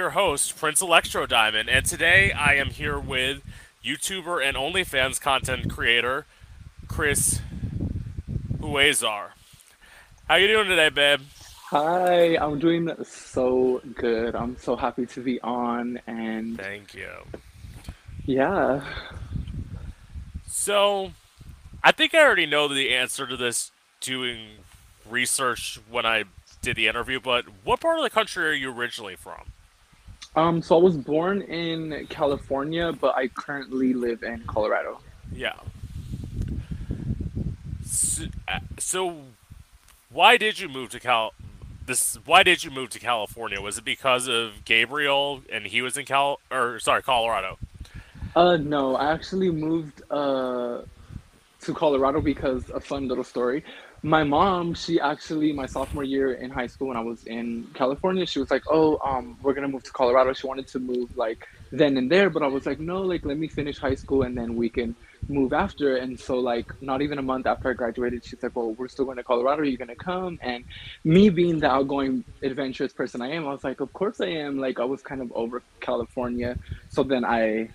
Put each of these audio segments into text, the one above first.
your host, Prince Electro Diamond, and today I am here with YouTuber and OnlyFans content creator Chris Huizar. How you doing today, babe? Hi, I'm doing so good. I'm so happy to be on, and Thank you. yeah. So, I think I already know the answer to this doing research when I did the interview, but what part of the country are you originally from? Um, so I was born in California, but I currently live in Colorado. Yeah. So, uh, so why did you move to Cal? This why did you move to California? Was it because of Gabriel and he was in Cal or sorry Colorado? Uh, no, I actually moved uh to Colorado because a fun little story. My mom, she actually my sophomore year in high school when I was in California, she was like, "Oh, um, we're gonna move to Colorado." She wanted to move like then and there, but I was like, "No, like let me finish high school and then we can move after." And so like not even a month after I graduated, she's like, "Well, we're still going to Colorado. Are you gonna come?" And me being the outgoing, adventurous person I am, I was like, "Of course I am." Like I was kind of over California, so then I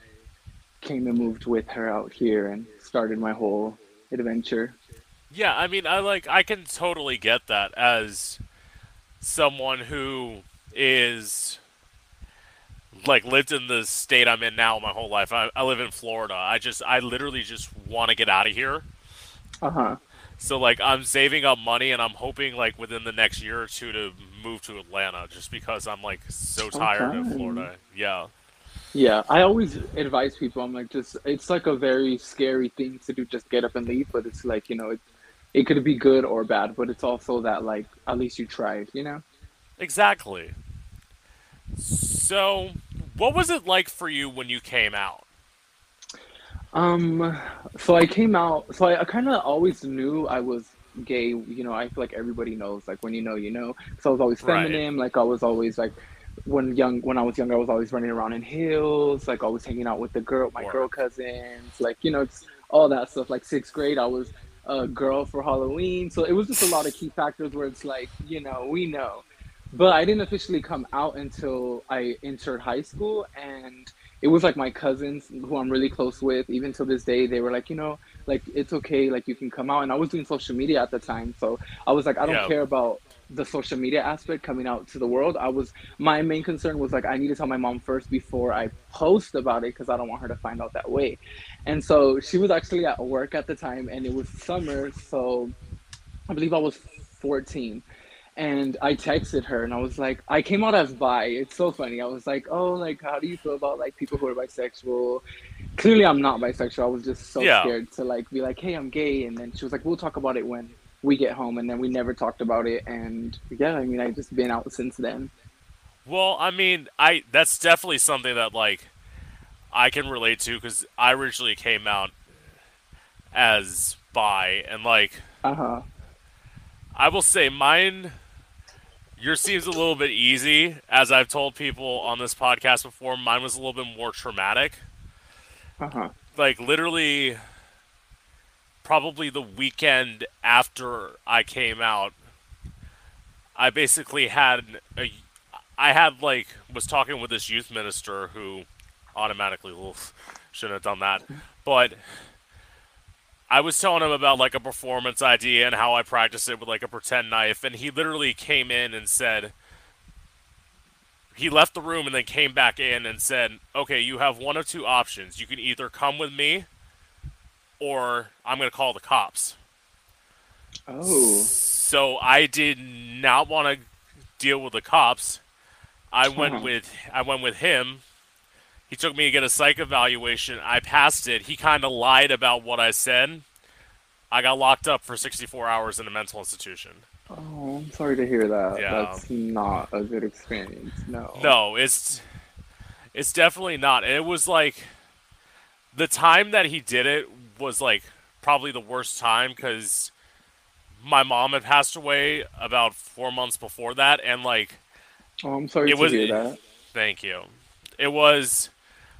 came and moved with her out here and started my whole adventure. Yeah, I mean, I like I can totally get that as someone who is like lived in the state I'm in now my whole life. I, I live in Florida. I just I literally just want to get out of here. Uh huh. So like I'm saving up money and I'm hoping like within the next year or two to move to Atlanta just because I'm like so tired of Florida. Yeah. Yeah, I always advise people. I'm like, just it's like a very scary thing to do. Just get up and leave, but it's like you know, it it could be good or bad, but it's also that like at least you tried. You know. Exactly. So, what was it like for you when you came out? Um, so I came out. So I, I kind of always knew I was gay. You know, I feel like everybody knows. Like when you know, you know. So I was always Right. feminine. Like I was always like when young when I was younger, I was always running around in heels. Like always hanging out with the girl, my girl cousins. Like you know, it's all that stuff. Like sixth grade, I was a girl for Halloween. So it was just a lot of key factors where it's like you know we know. But I didn't officially come out until I entered high school, and it was like my cousins who I'm really close with. Even to this day, they were like, you know, like it's okay, like you can come out. And I was doing social media at the time, so I was like, I don't Yeah. care about the social media aspect coming out to the world. I was my main concern was like I need to tell my mom first before I post about it because I don't want her to find out that way. And so she was actually at work at the time, and it was summer, so I believe I was 14 and I texted her and I was like, I came out as bi. It's so funny. I was like, oh, like, how do you feel about like people who are bisexual? Clearly, I'm not bisexual. I was just so Yeah. scared to like be like, hey, I'm gay. And then she was like, we'll talk about it when we get home. And then we never talked about it. And yeah, I mean, I've just been out since then. Well, I mean, I that's definitely something that like I can relate to because I originally came out as bi, and like Uh huh. I will say, mine. Yours seems a little bit easy, as I've told people on this podcast before. Mine was a little bit more traumatic. Uh huh. like literally probably the weekend after I came out I basically had a I had like was talking with this youth minister who automatically oof, shouldn't have done that but I was telling him about like a performance idea and how I practiced it with like a pretend knife and he literally came in and said he left the room and then came back in and said, "Okay, you have one of two options. You can either come with me, or I'm going to call the cops." Oh. So I did not want to deal with the cops. I went with I went with him. He took me to get a psych evaluation. I passed it. He kind of lied about what I said. I got locked up for 64 hours in a mental institution. Oh, I'm sorry to hear that. Yeah. That's not a good experience. No. No, it's it's definitely not. And it was like the time that he did it was like probably the worst time because my mom had passed away about four months before that, and like Oh, I'm sorry It to was- hear that. Thank you. It was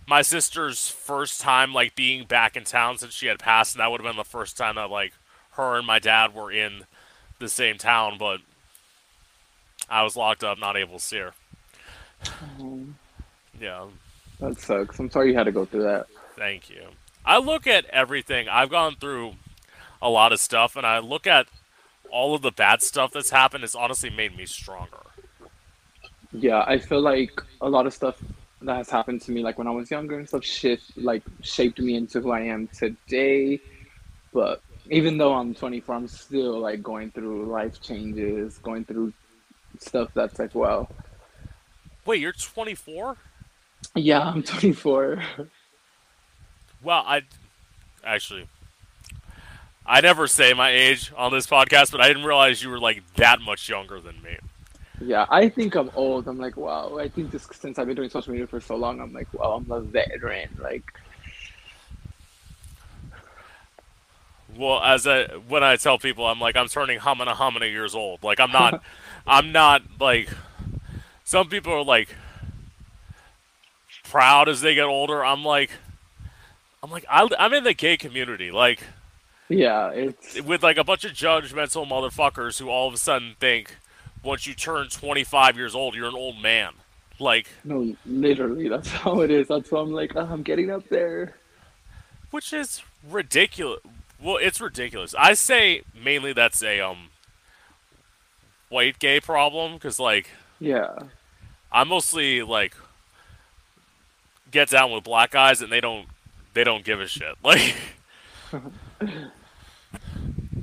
my sister's first time like being back in town since she had passed, and that would have been the first time that like her and my dad were in the same town, but I was locked up, not able to see her. Um, Yeah, that sucks. I'm sorry you had to go through that. thank you. I look at everything. I've gone through a lot of stuff, and I look at all of the bad stuff that's happened. It's honestly made me stronger. Yeah, I feel like a lot of stuff that has happened to me, like when I was younger and stuff, shift like shaped me into who I am today. But even though I'm 24, I'm still like going through life changes, going through stuff that's like, well, Wait, you're 24? yeah, I'm 24. Well, I actually I never say my age on this podcast, but I didn't realize you were like that much younger than me. Yeah, I think I'm old. I'm like, wow. I think just since I've been doing social media for so long, I'm like, wow, I'm a veteran. Like, Well, as I when I tell people, I'm like I'm turning how many how many years old. Like I'm not, I'm not like some people are like proud as they get older. I'm like, I'm like I, I'm in the gay community, like yeah, it's with like a bunch of judgmental motherfuckers who all of a sudden think once you turn 25 years old, you're an old man. Like, no, literally, that's how it is. That's why I'm like, oh, I'm getting up there. which is ridiculous. Well, it's ridiculous. I say mainly that's a um white gay problem because like Yeah, I mostly like get down with black guys and they don't they don't give a shit. Like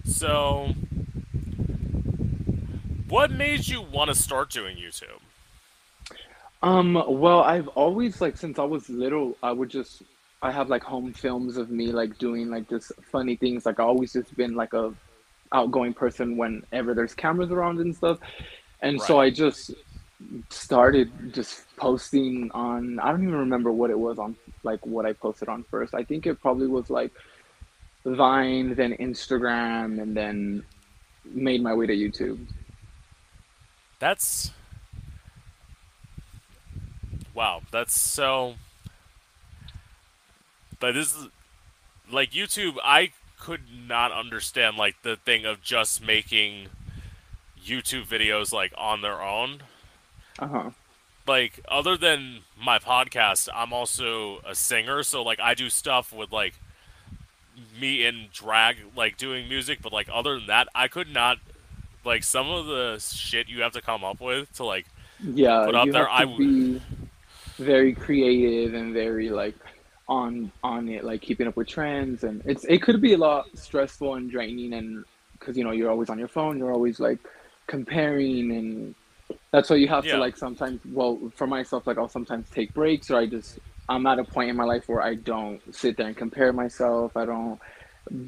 So what made you want to start doing YouTube? Um, well, I've always like since I was little, I would just I have like home films of me like doing like just funny things. Like I always just been like a outgoing person whenever there's cameras around and stuff. And so I just started just posting on I don't even remember what it was on like what I posted on first. I think it probably was like Vine, then Instagram, and then made my way to YouTube. That's wow, that's so but this is like YouTube I could not understand like the thing of just making YouTube videos like on their own. Uh-huh. Like other than my podcast, I'm also a singer, so like I do stuff with like me in drag like doing music, but like other than that, I could not like some of the shit you have to come up with to like Yeah, put out you there. I to w- be very creative and very like on on it, like keeping up with trends, and it's it could be a lot stressful and draining, and because you know you're always on your phone, you're always like comparing, and that's why you have to like sometimes. Well, for myself, like I'll sometimes take breaks, or I just I'm at a point in my life where I don't sit there and compare myself. I don't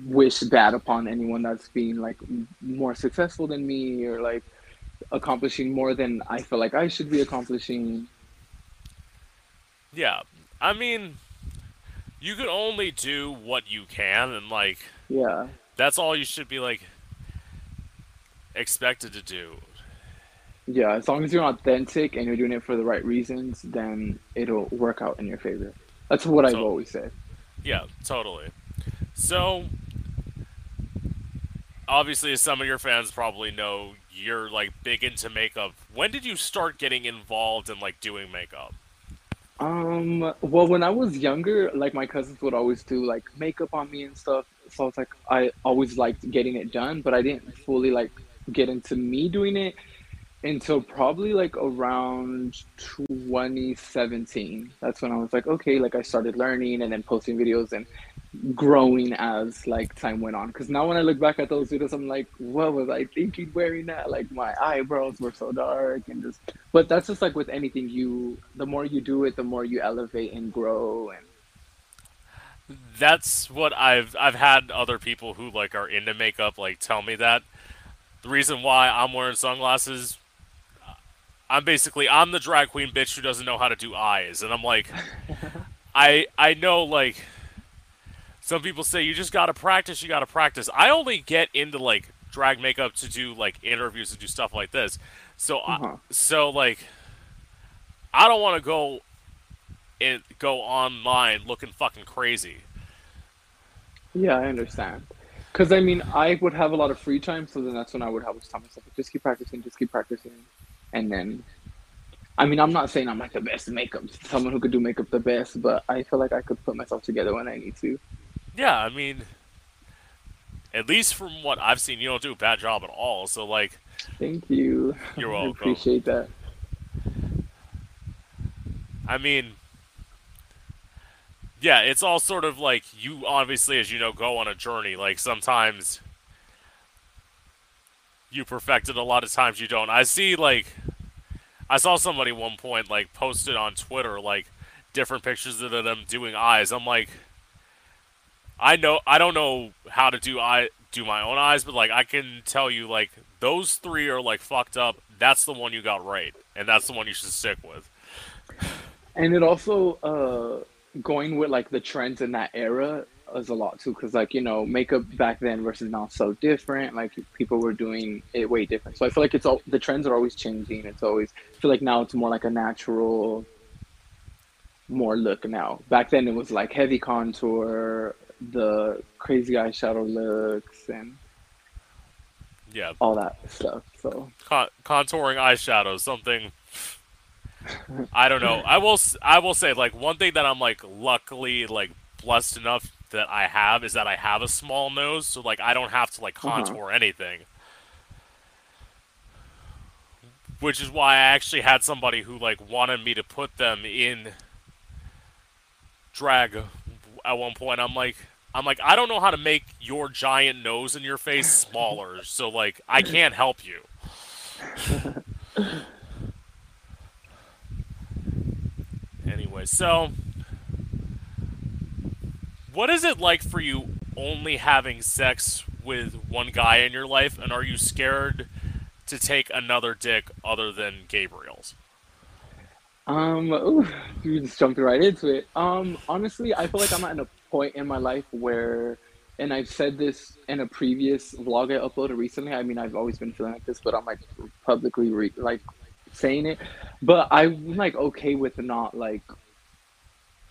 wish bad upon anyone that's being like more successful than me or like accomplishing more than I feel like I should be accomplishing. yeah. I mean, you can only do what you can, and like Yeah. that's all you should be like expected to do. Yeah. As long as you're authentic and you're doing it for the right reasons, then it'll work out in your favor. That's what I've So always said. yeah, totally. So obviously, as some of your fans probably know, you're like big into makeup. When did you start getting involved in like doing makeup? Um, well, when I was younger, like my cousins would always do like makeup on me and stuff. So it's like I always liked getting it done, but I didn't fully like get into me doing it until probably like around 2017. That's when I was like, okay, like I started learning and then posting videos and growing as like time went on. Because now when I look back at those videos, I'm like, what was I thinking wearing that? Like my eyebrows were so dark and just. But that's just like with anything. You the more you do it, the more you elevate and grow. And That's what I've I've had other people who like are into makeup like tell me that. The reason why I'm wearing sunglasses, I'm basically I'm the drag queen bitch who doesn't know how to do eyes, and I'm like, I I know like some people say you just gotta practice, you gotta practice. I only get into like drag makeup to do like interviews and do stuff like this. So uh-huh. so like I don't want to go and go online looking fucking crazy. yeah, I understand. Because I mean, I would have a lot of free time, so then that's when I would have to tell myself, just keep practicing, just keep practicing, and then I mean, I'm not saying I'm like the best makeup, someone who could do makeup the best, but I feel like I could put myself together when I need to. Yeah, I mean, at least from what I've seen, you don't do a bad job at all. So like, Thank you. you're I welcome. appreciate that. I mean, yeah, it's all sort of like you obviously, as you know, go on a journey. Like sometimes you perfect it, a lot of times you don't. I see like I saw somebody one point like posted on Twitter like different pictures of them doing eyes. I'm like, I know I don't know how to do I do my own eyes, but like I can tell you like those three are like fucked up. That's the one you got right, and that's the one you should stick with. And it also uh going with like the trends in that era is a lot too, because like you know makeup back then versus now so different. Like people were doing it way different. So I feel like it's all the trends are always changing. It's always I feel like now it's more like a natural, more look now. Back then it was like heavy contour, the crazy eyeshadow looks, and Yeah, all that stuff. So con- contouring eyeshadow, something. I don't know. I will. I will say like one thing that I'm like luckily like blessed enough that I have is that I have a small nose, so like I don't have to like uh-huh. contour anything. Which is why I actually had somebody who like wanted me to put them in drag at one point. I'm like. I'm like, I don't know how to make your giant nose in your face smaller, so like I can't help you. Anyway, so what is it like for you only having sex with one guy in your life, and are you scared to take another dick other than Gabriel's? Um, ooh, you just jumped right into it. Um, honestly, I feel like I'm at a point in my life where, and I've said this in a previous vlog I uploaded recently. I mean, I've always been feeling like this, but I'm like publicly re like saying it. But I'm like okay with not like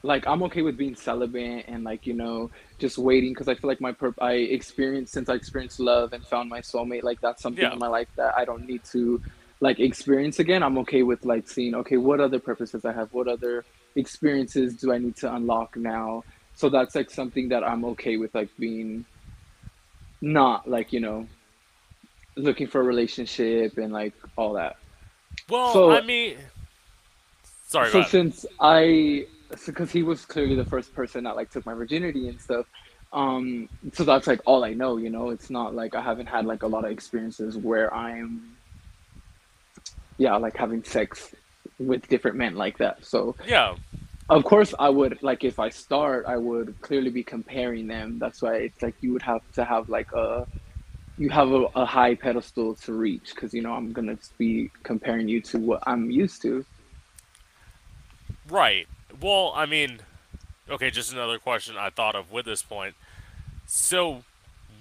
like I'm okay with being celibate and like you know just waiting because I feel like my pur- I experienced since I experienced love and found my soulmate like that's something Yeah, in my life that I don't need to like experience again. I'm okay with like seeing okay what other purposes I have, what other experiences do I need to unlock now. So that's like something that I'm okay with like being not like you know looking for a relationship and like all that. Well, I mean, sorry, so since I, because he was clearly the first person that like took my virginity and stuff, um, so that's like all I know, you know. It's not like I haven't had like a lot of experiences where I'm, yeah, like having sex with different men like that. So Yeah, of course I would like if I start, I would clearly be comparing them. That's why it's like you would have to have like a you have a, a high pedestal to reach because you know I'm gonna be comparing you to what I'm used to. right. Well, I mean, okay, just another question I thought of with this point. So,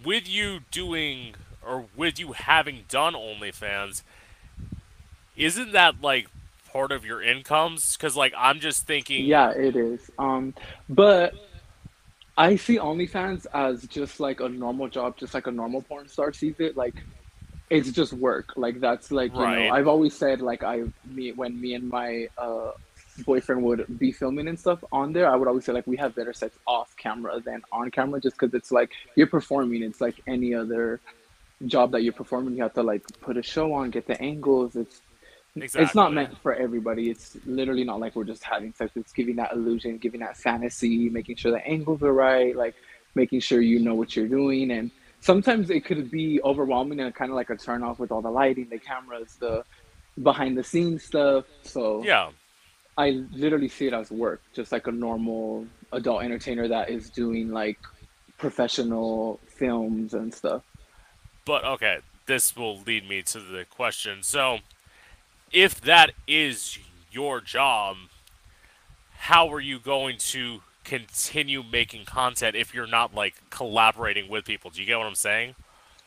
with you doing or with you having done OnlyFans, isn't that like part of your incomes? Because like I'm just thinking, Yeah, it is. Um, but I see OnlyFans as just like a normal job, just like a normal porn star sees it. Like it's just work. Like that's like, you know. I've always said like I me when me and my uh boyfriend would be filming and stuff on there, I would always say like we have better sex off camera than on camera just because it's like you're performing. It's like any other job that you're performing. You have to like put a show on, get the angles. It's it's not meant for everybody. It's literally not like we're just having sex. It's giving that illusion, giving that fantasy, making sure the angles are right, like making sure you know what you're doing. And sometimes it could be overwhelming and kind of like a turn off with all the lighting, the cameras, the behind the scenes stuff. So Yeah, I literally see it as work, just like a normal adult entertainer that is doing like professional films and stuff. but okay, this will lead me to the question. So, if that is your job, how are you going to continue making content if you're not like collaborating with people? Do you get what I'm saying?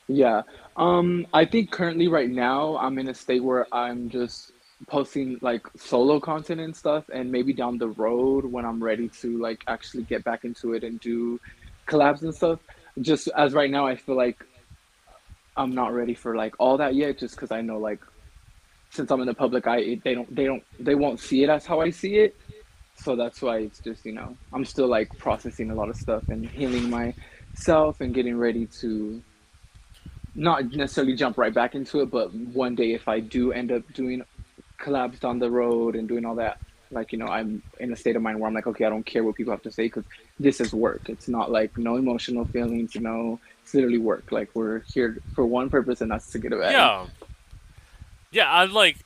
Yeah. Um, I think currently right now I'm in a state where I'm just posting like solo content and stuff, and maybe down the road when I'm ready to like actually get back into it and do collabs and stuff. Just as right now, I feel like I'm not ready for like all that yet, just because I know like since I'm in the public eye, they don't they don't they won't see it as how I see it. So that's why it's just you know I'm still like processing a lot of stuff and healing myself and getting ready to not necessarily jump right back into it, but one day if I do end up doing collabs down the road and doing all that, like you know I'm in a state of mind where I'm like okay I don't care what people have to say because this is work. It's not like no emotional feelings, you know It's literally work. Like we're here for one purpose and that's to get away. Yeah. Yeah, I'm like,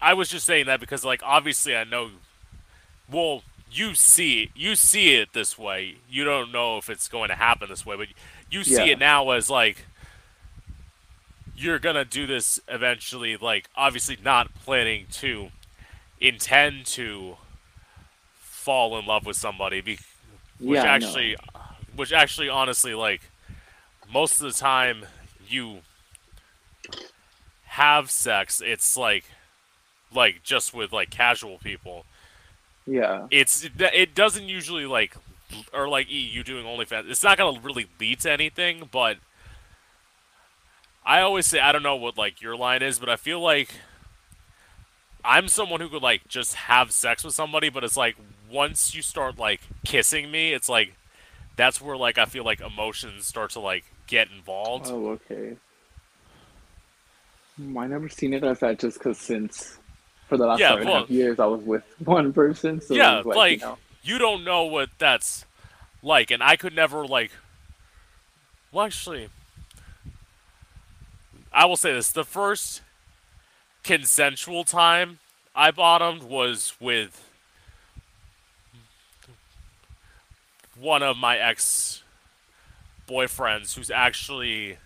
I was just saying that because like obviously I know, well you see you see it this way. You don't know if it's going to happen this way, but you see Yeah. it now as like you're gonna do this eventually. Like obviously not planning to intend to fall in love with somebody, be, which Yeah, actually, which actually honestly like most of the time you have sex, it's like like just with like casual people. Yeah. It's it doesn't usually like or like E you doing only OnlyFans. It's not gonna really lead to anything, but I always say I don't know what like your line is, but I feel like I'm someone who could like just have sex with somebody, but it's like once you start like kissing me, it's like that's where like I feel like emotions start to like get involved. Oh, okay. Hmm, I never seen it as that just because since for the last Yeah, seven and a half well- years I was with one person, so yeah, like, like you know, you don't know what that's like, and I could never like. Well, actually, I will say this: the first consensual time I bottomed was with one of my ex boyfriends, who's actually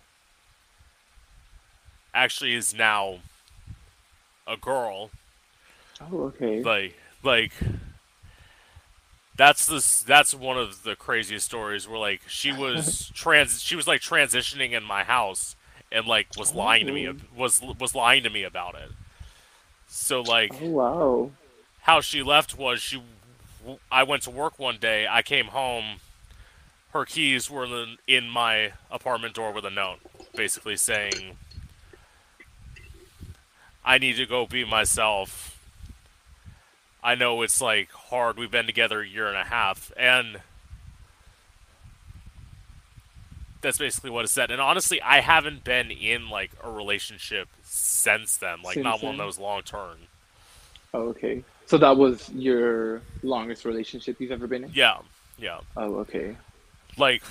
actually is now a girl oh, okay. like like that's this that's one of the craziest stories where like she was trans she was like transitioning in my house and like was lying to me Oh. was was lying to me about it so like Oh, wow. how she left was she I went to work one day I came home her keys were in, in my apartment door with a note basically saying I need to go be myself I know it's like hard we've been together a year and a half and that's basically what it said and honestly I haven't been in like a relationship since then like Since not one that was long term Oh, okay. So that was your longest relationship you've ever been in? yeah yeah Oh, okay. like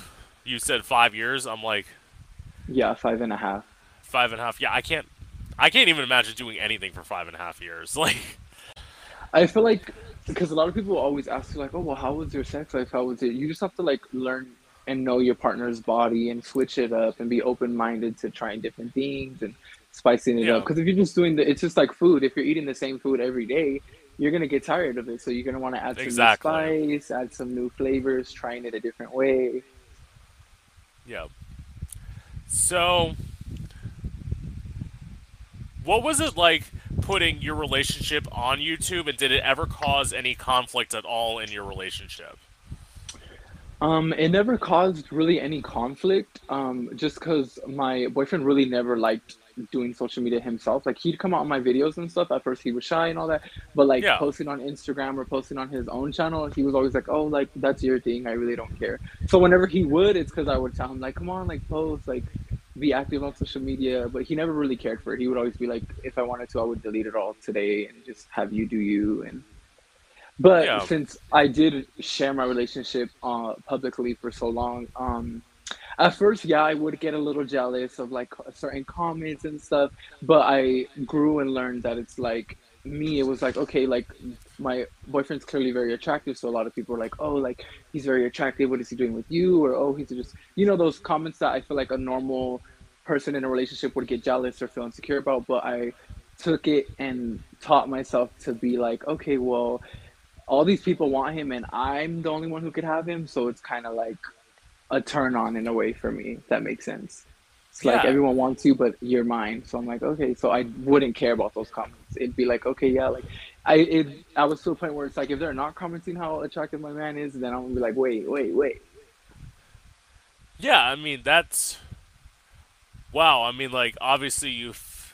you said five years i'm like Yeah, five and a half. five and a half yeah i can't i can't even imagine doing anything for five and a half years like I feel like because a lot of people always ask you like, "Oh, well, how was your sex life? How was it?" You just have to like learn and know your partner's body and switch it up and be open minded to trying different things and spicing it Yeah. up. Because if you're just doing the, it's just like food. If you're eating the same food every day, you're gonna get tired of it. So you're gonna want to add some Exactly. new spice, add some new flavors, trying it a different way. yeah so what was it like putting your relationship on youtube and did it ever cause any conflict at all in your relationship Um, it never caused really any conflict. Um, just because my boyfriend really never liked doing social media himself. Like he'd come out on my videos and stuff. At first he was shy and all that, but like Yeah. posting on Instagram or posting on his own channel, he was always like, "Oh, like that's your thing. I really don't care." So whenever he would, it's because I would tell him like, "Come on, like post, like be active on social media." But he never really cared for it. He would always be like, "If I wanted to, I would delete it all today and just have you do you." And but Yeah. since I did share my relationship uh, publicly for so long, um, at first, yeah, I would get a little jealous of like certain comments and stuff. But I grew and learned that it's like me. It was like okay, like my boyfriend's clearly very attractive, so a lot of people are like, oh, like he's very attractive. What is he doing with you? Or oh, he's just you know those comments that I feel like a normal person in a relationship would get jealous or feel insecure about. But I took it and taught myself to be like, okay, well all these people want him and I'm the only one who could have him, so it's kind of like a turn on in a way for me. If that makes sense. It's like everyone wants you, but you're mine. So I'm like, okay. So I wouldn't care about those comments. It'd be like, okay, yeah, like I it I was to a point where it's like if they're not commenting how attractive my man is, then I'm gonna be like, wait, wait, wait. Yeah, I mean that's wow. I mean, like obviously you've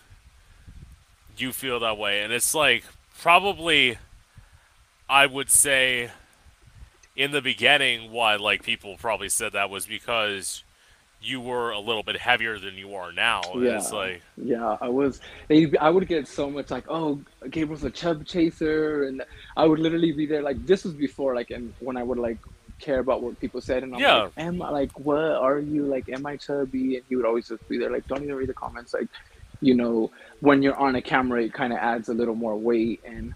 you feel that way, and it's like probably I would say in the beginning why like people probably said that was because you were a little bit heavier than you are now. Yeah, it's like yeah, I was. I would get so much like, "Oh, Gabriel's a chub chaser," and I would literally be there. Like this was before, like, and when I would like care about what people said, and I'm like, yeah, "Am I like what are you like? Am I chubby?" And he would always just be there, like, "Don't even read the comments." Like, you know, when you're on a camera, it kind of adds a little more weight and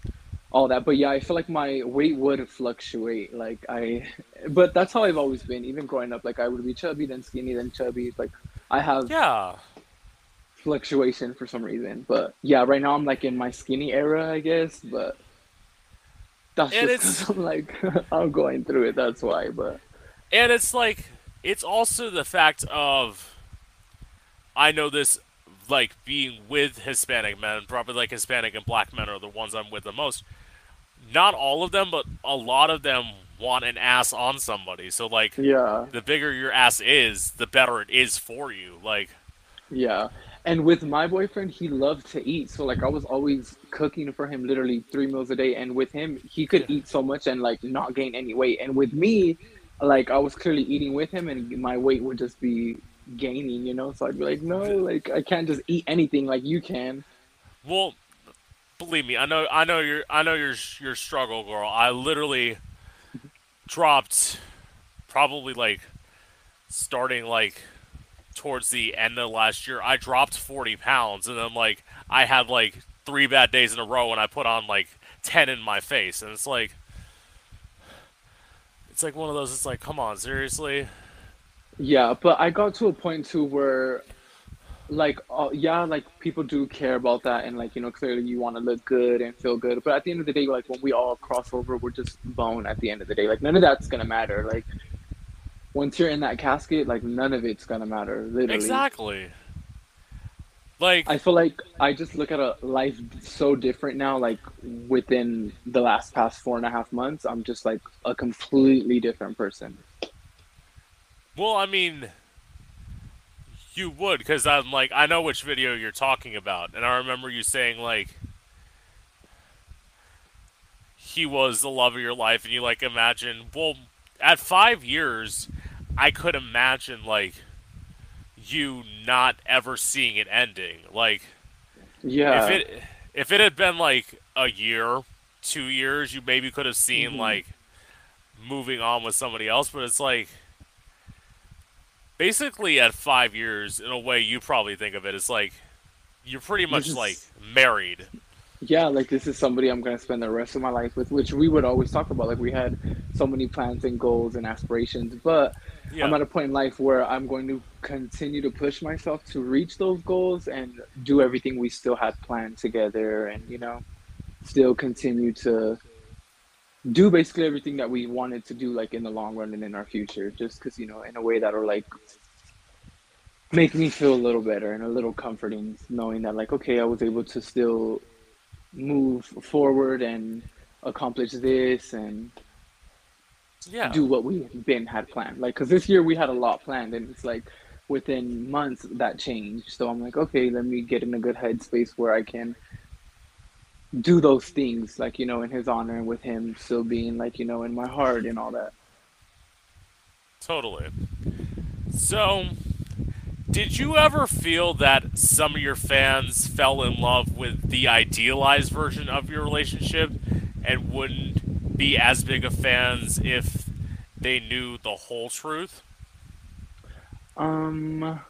all that. But yeah, I feel like my weight would fluctuate. Like I, but that's how I've always been. Even growing up, like I would be chubby, then skinny, then chubby. Like I have yeah. fluctuation for some reason. But yeah, right now I'm like in my skinny era, I guess. But that's And just because I'm like I'm going through it. That's why. But and it's like it's also the fact of I know this like being with Hispanic men, probably like Hispanic and black men are the ones I'm with the most. Not all of them, but a lot of them want an ass on somebody. So like yeah, the bigger your ass is, the better it is for you. Like yeah. And with my boyfriend, he loved to eat. So like I was always cooking for him literally three meals a day. And with him, he could yeah. eat so much and like not gain any weight. And with me, like I was clearly eating with him and my weight would just be gaining, you know? So I'd be like, no, like I can't just eat anything like you can. well, believe me, I know I know your I know your your struggle, girl. I literally dropped probably like starting like towards the end of last year, I dropped 40 pounds, and then like I had like three bad days in a row, and I put on like 10 in my face, and it's like it's like one of those. It's like, come on, seriously? Yeah, but I got to a point too where like uh, yeah like people do care about that and like you know clearly you want to look good and feel good but at the end of the day like when we all cross over we're just bone at the end of the day. Like none of that's gonna matter. Like once you're in that casket like none of it's gonna matter literally. Exactly. Like, i feel like i just look at a life so different now like within the last past four and a half months i'm just like a completely different person well, I mean, you would, because I'm like, I know which video you're talking about, and I remember you saying like he was the love of your life, and you like imagine. Well, at five years, I could imagine like you not ever seeing it ending. Like yeah, if it if it had been like a year, two years, you maybe could have seen hmm like moving on with somebody else. But it's like basically at five years, in a way, you probably think of it as like you're pretty much like married. Yeah, like this is somebody I'm gonna spend the rest of my life with, which we would always talk about. Like we had so many plans and goals and aspirations, but I'm at a point in life where I'm going to continue to push myself to reach those goals and do everything we still had planned together, and you know, still continue to do basically everything that we wanted to do, like in the long run and in our future. Just because you know, in a way that'll like make me feel a little better and a little comforting, knowing that like okay, I was able to still move forward and accomplish this and yeah, do what we been had planned. Like, cause this year we had a lot planned, and it's like within months that changed. So I'm like, okay, let me get in a good headspace where I can do those things, like you know, in his honor and with him still being like you know in my heart and all that. totally. So, did you ever feel that some of your fans fell in love with the idealized version of your relationship and wouldn't be as big of fans if they knew the whole truth? Um.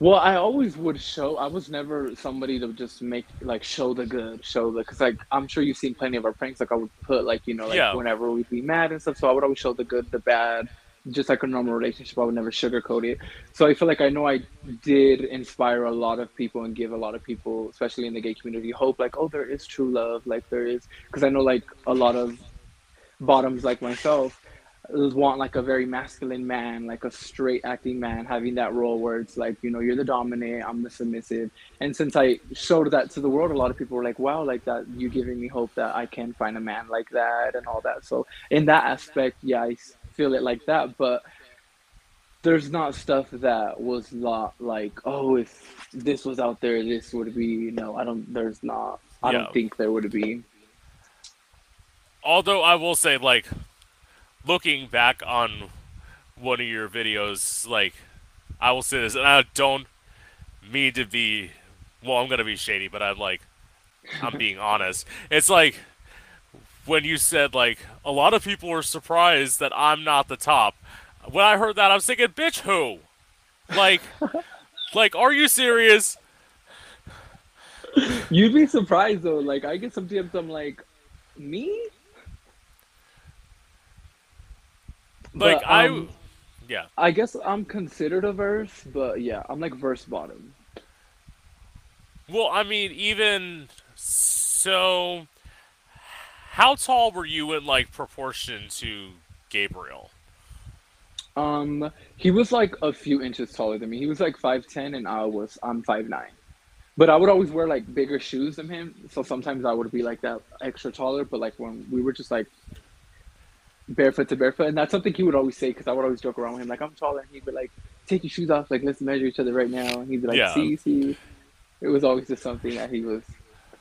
Well, I always would show. I was never somebody to just make like show the good, show the because like I'm sure you've seen plenty of our pranks. Like I would put like you know like Yeah, whenever we'd be mad and stuff. So I would always show the good, the bad, just like a normal relationship. I would never sugarcoat it. So I feel like I know I did inspire a lot of people and give a lot of people, especially in the gay community, hope. Like oh, there is true love. Like there is because I know like a lot of bottoms like myself want like a very masculine man, like a straight acting man, having that role where it's like, you know, you're the dominant, I'm the submissive. And since I showed that to the world, a lot of people were like, wow, like that, you giving me hope that I can find a man like that and all that. So in that aspect, yeah, I feel it like that. But there's not stuff that was not like, oh, if this was out there, this would be. No, I don't. There's not. I Yeah. don't think there would be. Although I will say, like, looking back on one of your videos, like, I will say this, and I don't mean to be, well, I'm gonna be shady, but I'm like, I'm being honest. It's like when you said like a lot of people were surprised that I'm not the top. When I heard that, I was thinking, bitch, who? Like, like, are you serious? You'd be surprised though. Like I get some DMs. I'm like, me? Like, But, I, um, yeah. I guess I'm considered a verse, but yeah, I'm like verse bottom. Well, I mean, even so, how tall were you in like proportion to Gabriel? Um, he was like a few inches taller than me. He was like five ten, and I was I'm five nine. But I would always wear like bigger shoes than him, so sometimes I would be like that extra taller. But like when we were just like barefoot to barefoot, and that's something he would always say because I would always joke around with him like I'm taller, and he'd be like, "Take your shoes off, like let's measure each other right now," and he'd be like, Yeah. "See, see." It was always just something that he was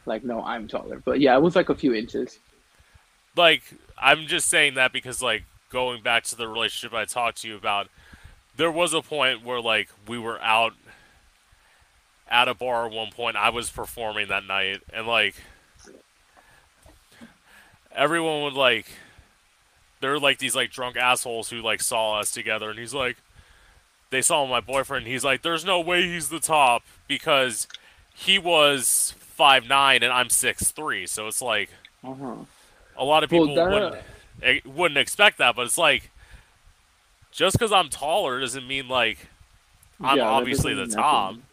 like, "No, I'm taller," but yeah, it was like a few inches. Like, I'm just saying that because like going back to the relationship I talked to you about, there was a point where like we were out at a bar at one point. I was performing that night, and like everyone would like. There were like these like drunk assholes who like saw us together, and he's like, they saw my boyfriend. He's like, "There's no way he's the top because he was five nine and I'm six three. So it's like Uh huh. a lot of Well, people that- wouldn't wouldn't expect that, but it's like just because I'm taller doesn't mean like I'm Yeah, obviously the top. happen.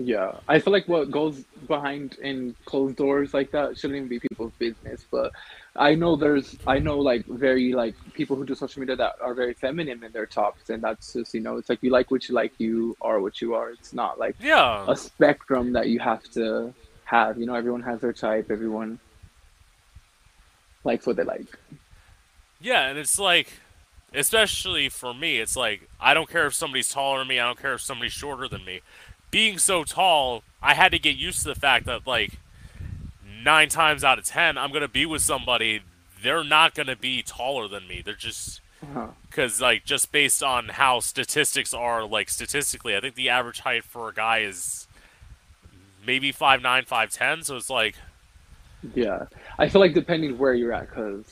Yeah, I feel like what goes behind in closed doors like that shouldn't even be people's business. But I know there's, I know like very like people who do social media that are very feminine in their tops, and that's just you know, it's like you like what you like, you are what you are. It's not like Yeah, a spectrum that you have to have. You know, everyone has their type. Everyone likes what they like. yeah, and it's like, especially for me, it's like I don't care if somebody's taller than me. I don't care if somebody's shorter than me. Being so tall, I had to get used to the fact that like nine times out of ten, I'm gonna be with somebody. They're not gonna be taller than me. They're just Uh-huh. because like just based on how statistics are like statistically i think the average height for a guy is maybe five nine, five ten. so it's like Yeah, I feel like depending where you're at, because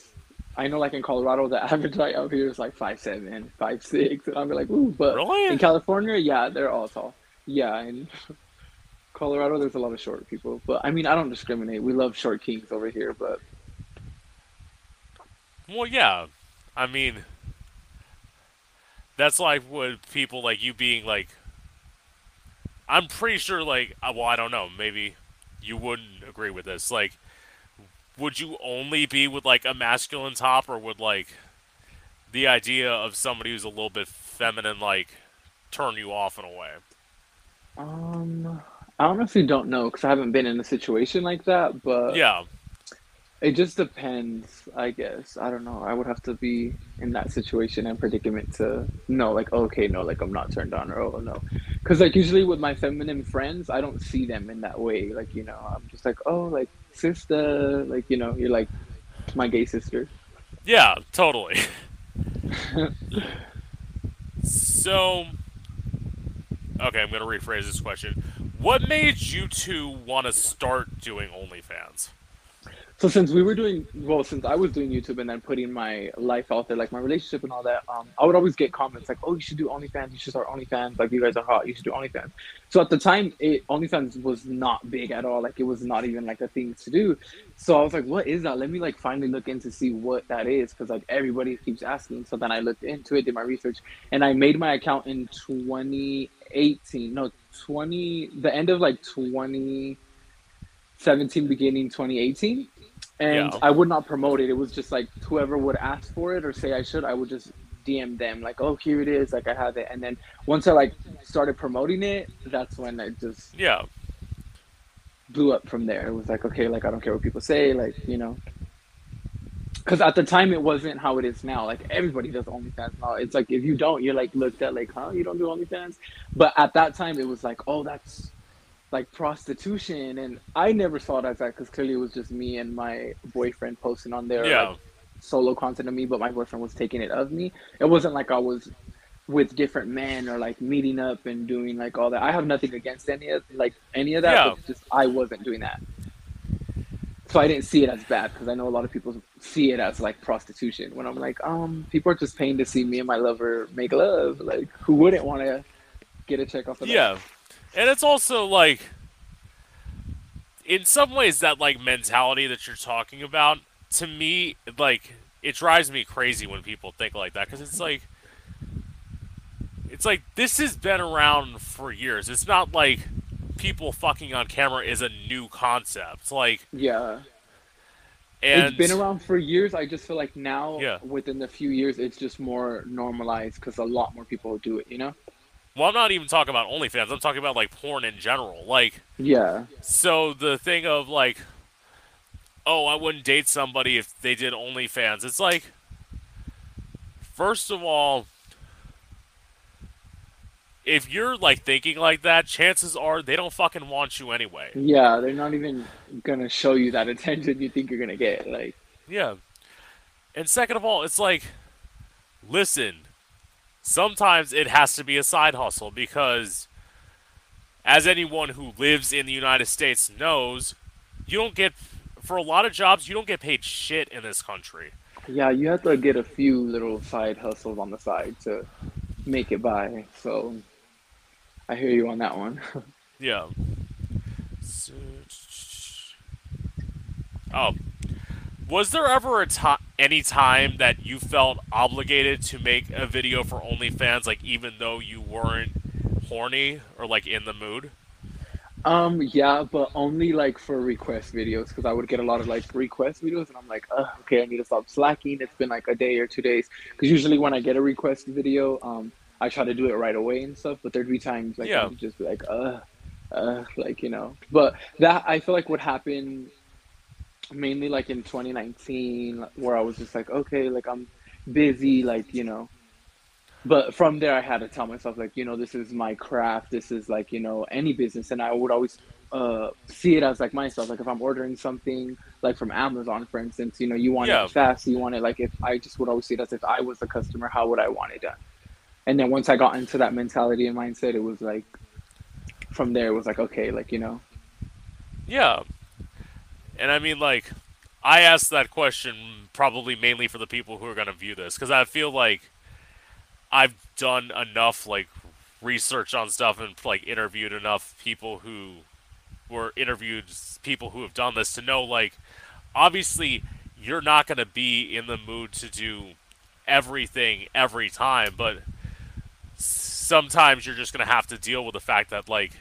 I know like in Colorado the average height out here is like five seven, five six, and I'm be like, ooh, but Really? in California, yeah, they're all tall. Yeah, in Colorado there's a lot of short people, but I mean I don't discriminate. We love short kings over here, but well yeah. I mean that's like what people like you being like i'm pretty sure like uh, well i don't know. Maybe you wouldn't agree with this. Like would you only be with like a masculine top or would like the idea of somebody who's a little bit feminine like turn you off in a way um, I honestly don't know because I haven't been in a situation like that. But yeah It just depends, I guess. I don't know. I would have to be in that situation and predicament to know, like, okay, no, like I'm not turned on, or oh no, because like usually with my feminine friends, I don't see them in that way. Like, you know, I'm just like, oh, like sister, like you know, you're like my gay sister. Yeah, totally. so, okay, I'm going to rephrase this question. What made you two want to start doing OnlyFans? So since we were doing well, since I was doing YouTube and then putting my life out there, like my relationship and all that, um, I would always get comments like, "Oh, you should do OnlyFans. You should start OnlyFans. Like you guys are hot. You should do OnlyFans." So at the time, it OnlyFans was not big at all. Like it was not even like a thing to do. So I was like, "What is that? Let me like finally look into see what that is," because like everybody keeps asking. So then I looked into it, did my research, and I made my account in 2018. No, 20. The end of like 2017, beginning 2018 and Yeah. I would not promote it. It was just like whoever would ask for it or say I should, I would just DM them like, "Oh, here it is, like I have it." And then once I like started promoting it, that's when it just Yeah, blew up from there. It was like, okay, like I don't care what people say, like you know. because at the time it wasn't how it is now. Like everybody does OnlyFans now. It's like if you don't, you're like looked at like, huh? You don't do OnlyFans? But at that time, it was like, oh, that's like prostitution, and I never saw it as that because clearly it was just me and my boyfriend posting on there Yeah. like solo content of me, but my boyfriend was taking it of me. It wasn't like I was with different men or like meeting up and doing like all that. I have nothing against any of like any of that, Yeah. but just I wasn't doing that. So I didn't see it as bad because I know a lot of people see it as like prostitution. When I'm like, um, people are just paying to see me and my lover make love. Like, who wouldn't want to get a check off of that? And it's also like in some ways that like mentality that you're talking about to me like it drives me crazy when people think like that cuz it's like it's like this has been around for years. It's not like people fucking on camera is a new concept. Like Yeah. and it's been around for years. I just feel like now, Yeah. within the few years, it's just more normalized because a lot more people do it. You know? Well, I'm not even talking about OnlyFans. I'm talking about like porn in general. Like Yeah. So the thing of like, oh, I wouldn't date somebody if they did OnlyFans. It's like, first of all, if you're like thinking like that, chances are they don't fucking want you anyway. Yeah. They're not even gonna show you that attention you think you're gonna get. Like, Yeah. And second of all, it's like, listen, sometimes it has to be a side hustle because, as anyone who lives in the United States knows, you don't get, for a lot of jobs, you don't get paid shit in this country. yeah, you have to get a few little side hustles on the side to make it by. So, I hear you on that one. Yeah. Oh. Was there ever a time, any time that you felt obligated to make a video for OnlyFans, like even though you weren't horny or like in the mood? Um, yeah, but only like for request videos because I would get a lot of like request videos, and I'm like, okay, I need to stop slacking. It's been like a day or two days because usually when I get a request video, um, I try to do it right away and stuff. But there'd be times like Yeah. I'd just be like, uh, uh, like you know. But that I feel like would happen mainly like in 2019, where I was just like, okay, like I'm busy, like you know. But from there, I had to tell myself, like, you know, this is my craft. This is like, you know, any business. And I would always uh, see it as like myself. Like, if I'm ordering something, like from Amazon, for instance, you know, you want Yeah. it fast. You want it, like, if I just would always see it as if I was the customer, how would I want it done? And then once I got into that mentality and mindset, it was like, from there, it was like, okay, like, you know, Yeah. And I mean, like, I asked that question probably mainly for the people who are going to view this because I feel like I've done enough, like, research on stuff and, like, interviewed enough people who were interviewed people who have done this to know, like, obviously, you're not going to be in the mood to do everything every time, but sometimes you're just going to have to deal with the fact that, like,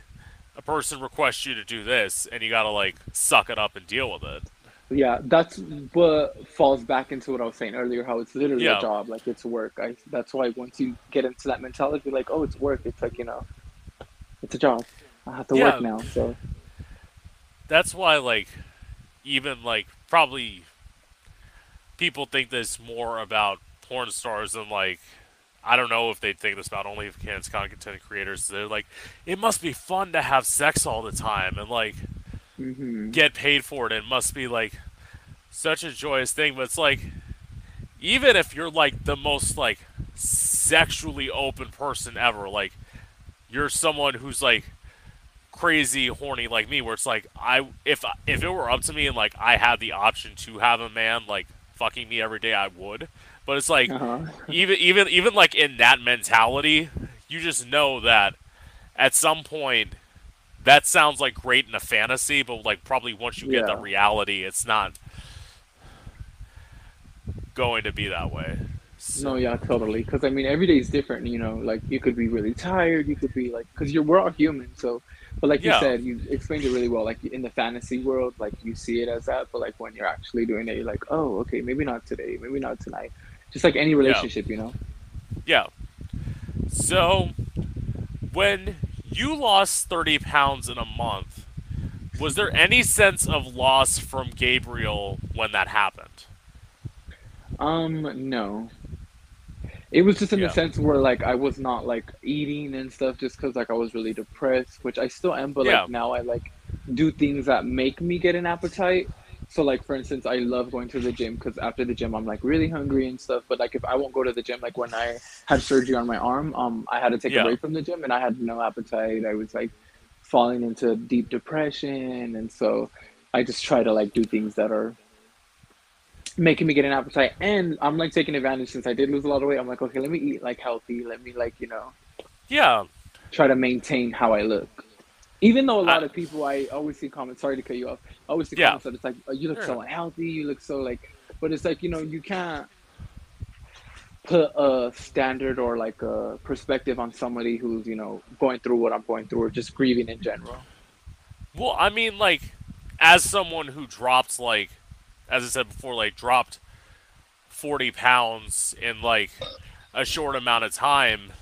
a person requests you to do this and you gotta like suck it up and deal with it yeah, that's what falls back into what I was saying earlier, how it's literally Yeah. a job, like it's work. I that's why once you get into that mentality, like, oh, it's work. It's like you know, it's a job. I have to Yeah. work now. So that's why like even like probably people think this more about porn stars than like I don't know if they think this about OnlyFans content creators. They're like, it must be fun to have sex all the time and like hmm get paid for it. It must be like such a joyous thing. But it's like, even if you're like the most like sexually open person ever, like you're someone who's like crazy horny like me, where it's like I if if it were up to me and like I had the option to have a man like fucking me every day, I would. But it's like uh-huh. even even even like in that mentality, you just know that at some point that sounds like great in a fantasy, but like probably once you get Yeah. the reality, it's not going to be that way. So, No, yeah, totally. Because I mean, every day is different. You know, like you could be really tired. You could be like, because you're we're all human. So, but like Yeah. you said, you explained it really well. Like in the fantasy world, like you see it as that, but like when you're actually doing it, you're like, oh, okay, maybe not today, maybe not tonight. Just like any relationship, you know. yeah. So when you lost 30 pounds in a month, was there any sense of loss from Gabriel when that happened? Um, no. It was just in the sense where like I was not like eating and stuff just because like I was really depressed, which I still am, but Yeah. like now I like do things that make me get an appetite. So like for instance, I love going to the gym because after the gym I'm like really hungry and stuff. But like if I won't go to the gym, like when I had surgery on my arm, um, I had to take a break from the gym and I had no appetite. I was like falling into deep depression, and so I just try to like do things that are making me get an appetite and i'm like taking advantage since i did lose a lot of weight i'm like okay let me eat like healthy let me like you know Yeah. try to maintain how i look even though a lot I, of people i always see comments sorry to cut you off i always see yeah. comments that it's like oh, you look Sure. so unhealthy you look so like but it's like you know you can't put a standard or like a perspective on somebody who's you know going through what i'm going through or just grieving in general Well, I mean, like, as someone who dropped, like, as I said before, like, dropped 40 pounds in, like, a short amount of time,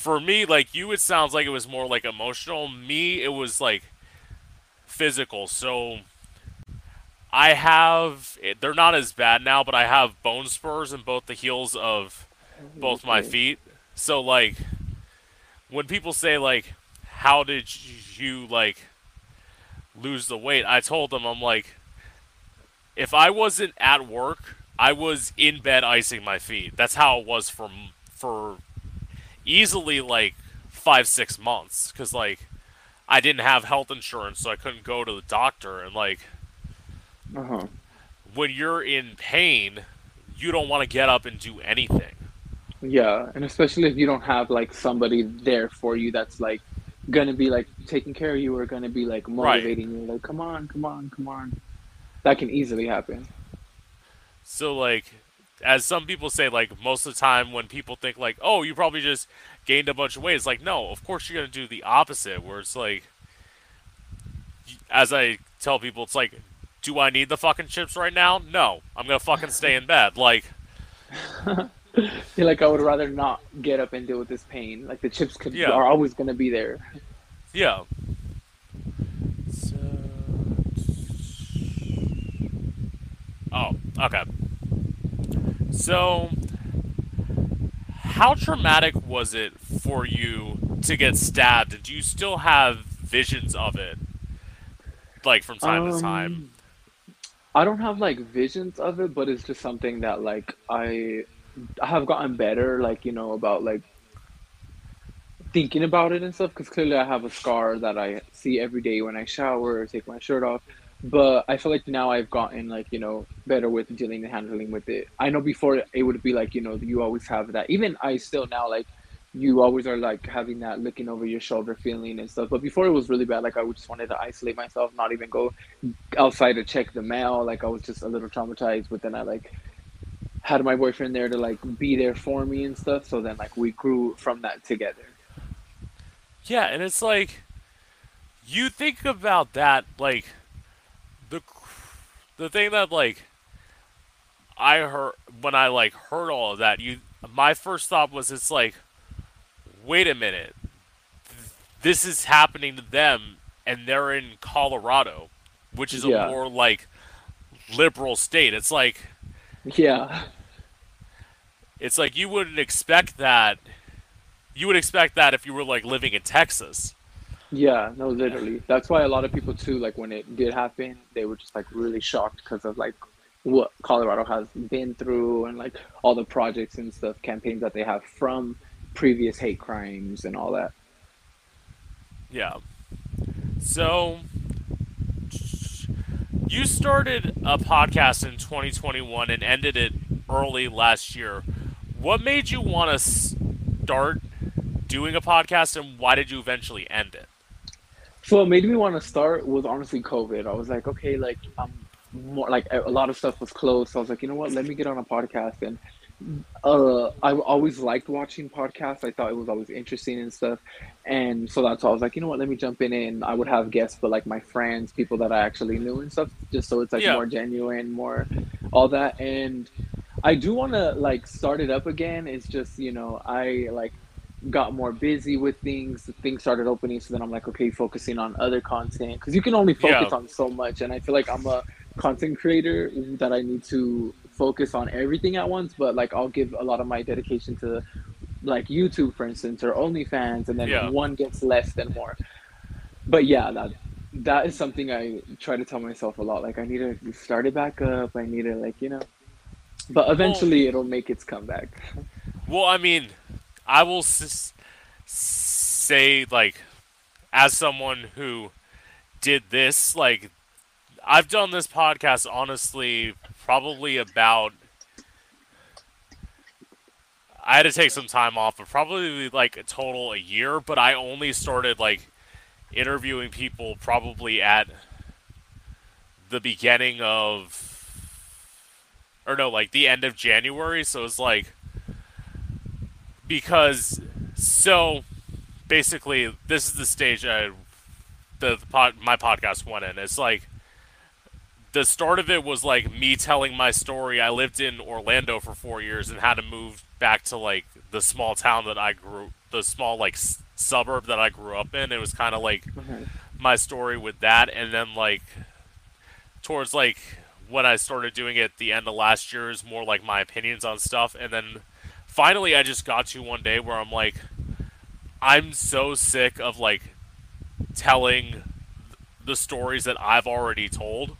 for me, like, you, it sounds like it was more, like, emotional. Me, it was, like, physical. So, I have, eh, they're not as bad now, but I have bone spurs in both the heels of both my feet. So, like, when people say, like, how did you, like, lose the weight. I told them I'm like, if I wasn't at work, I was in bed icing my feet. That's how it was for for easily like five six months because like I didn't have health insurance, so I couldn't go to the doctor. And like uh-huh when you're in pain, you don't want to get up and do anything. Yeah, and especially if you don't have like somebody there for you that's like gonna be like taking care of you or gonna be like Right. motivating you, like come on, come on, come on. That can easily happen. So like as some people say, like most of the time when people think like, oh, you probably just gained a bunch of weight, it's like, no, of course you're gonna do the opposite, where it's like as I tell people, it's like, do I need the fucking chips right now? No. I'm gonna fucking stay in bed. Like, You're like I would rather not get up and deal with this pain. Like the chips could yeah, are always gonna be there. yeah. So, oh, okay. So, how traumatic was it for you to get stabbed? Do you still have visions of it, like from time to time? Um, I don't have like visions of it, but it's just something that like I I have gotten better, like you know about like thinking about it and stuff because clearly I have a scar that I see every day when I shower or take my shirt off. But I feel like now I've gotten like, you know, better with dealing and handling with it. I know before it would be like, you know, you always have that. Even I still now like you always are like having that looking over your shoulder feeling and stuff. But before it was really bad. Like I just wanted to isolate myself, not even go outside to check the mail. Like I was just a little traumatized. But then I like had my boyfriend there to like be there for me and stuff. So then like we grew from that together. Yeah, and it's like you think about that, like the the thing that like I heard when I like heard all of that. You, my first thought was, it's like, wait a minute, this is happening to them, and they're in Colorado, which is a Yeah. more like liberal state. It's like Yeah. it's like you wouldn't expect that. You would expect that if you were like living in Texas. Yeah, no, literally. That's why a lot of people too, like when it did happen, they were just like really shocked because of like what Colorado has been through and like all the projects and stuff, campaigns that they have from previous hate crimes and all that. Yeah. So you started a podcast in 2021 and ended it early last year. What made you want to start doing a podcast and why did you eventually end it? So what made me want to start was honestly COVID. I was like, okay, like um, more like a a lot of stuff was closed. So I was like, you know what? Let me get on a podcast. And uh, I always liked watching podcasts. I thought it was always interesting and stuff. And so that's why I was like, you know what? Let me jump in and I would have guests, but like my friends, people that I actually knew and stuff, just so it's like Yeah. more genuine, more all that. And I do want to like start it up again. It's just, you know, I like got more busy with things. Things started opening. So then I'm like, okay, focusing on other content because you can only Yeah. focus on so much. And I feel like I'm a content creator that I need to focus on everything at once, but like I'll give a lot of my dedication to like YouTube, for instance, or OnlyFans, and then Yeah. one gets less than more. But yeah, that that is something I try to tell myself a lot. Like I need to start it back up. I need to like you know. But eventually, it'll make its comeback. Well, I mean, I will s- say like, as someone who did this, like, I've done this podcast honestly, probably about. I had to take some time off, but probably like a total a year. But I only started like interviewing people probably at the beginning of, or no, like the end of January. So it's like because so basically this is the stage I the, the pod, my podcast went in. It's like the start of it was like me telling my story. I lived in Orlando for four years and had to move back to like the small town that I grew, the small like s- suburb that I grew up in. It was kind of like Okay. my story with that, and then like towards like when I started doing it at the end of last year is more like my opinions on stuff, and then finally I just got to one day where I'm like, I'm so sick of like telling the stories that I've already told.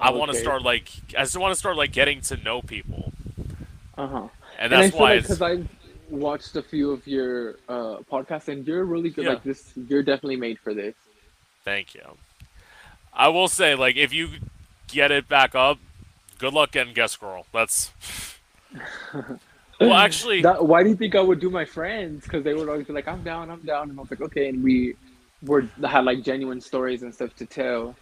I want to start like I just want to start like getting to know people, Uh huh. and And that's feel why like because I've watched a few of your uh, podcasts, and you're really good. Yeah. Like this, you're definitely made for this. Thank you. I will say, like, if you get it back up, good luck getting guest girl. That's well, actually, That, why do you think I would do my friends? Because they would always be like, "I'm down, I'm down," and I was like, "Okay," and we were had like genuine stories and stuff to tell,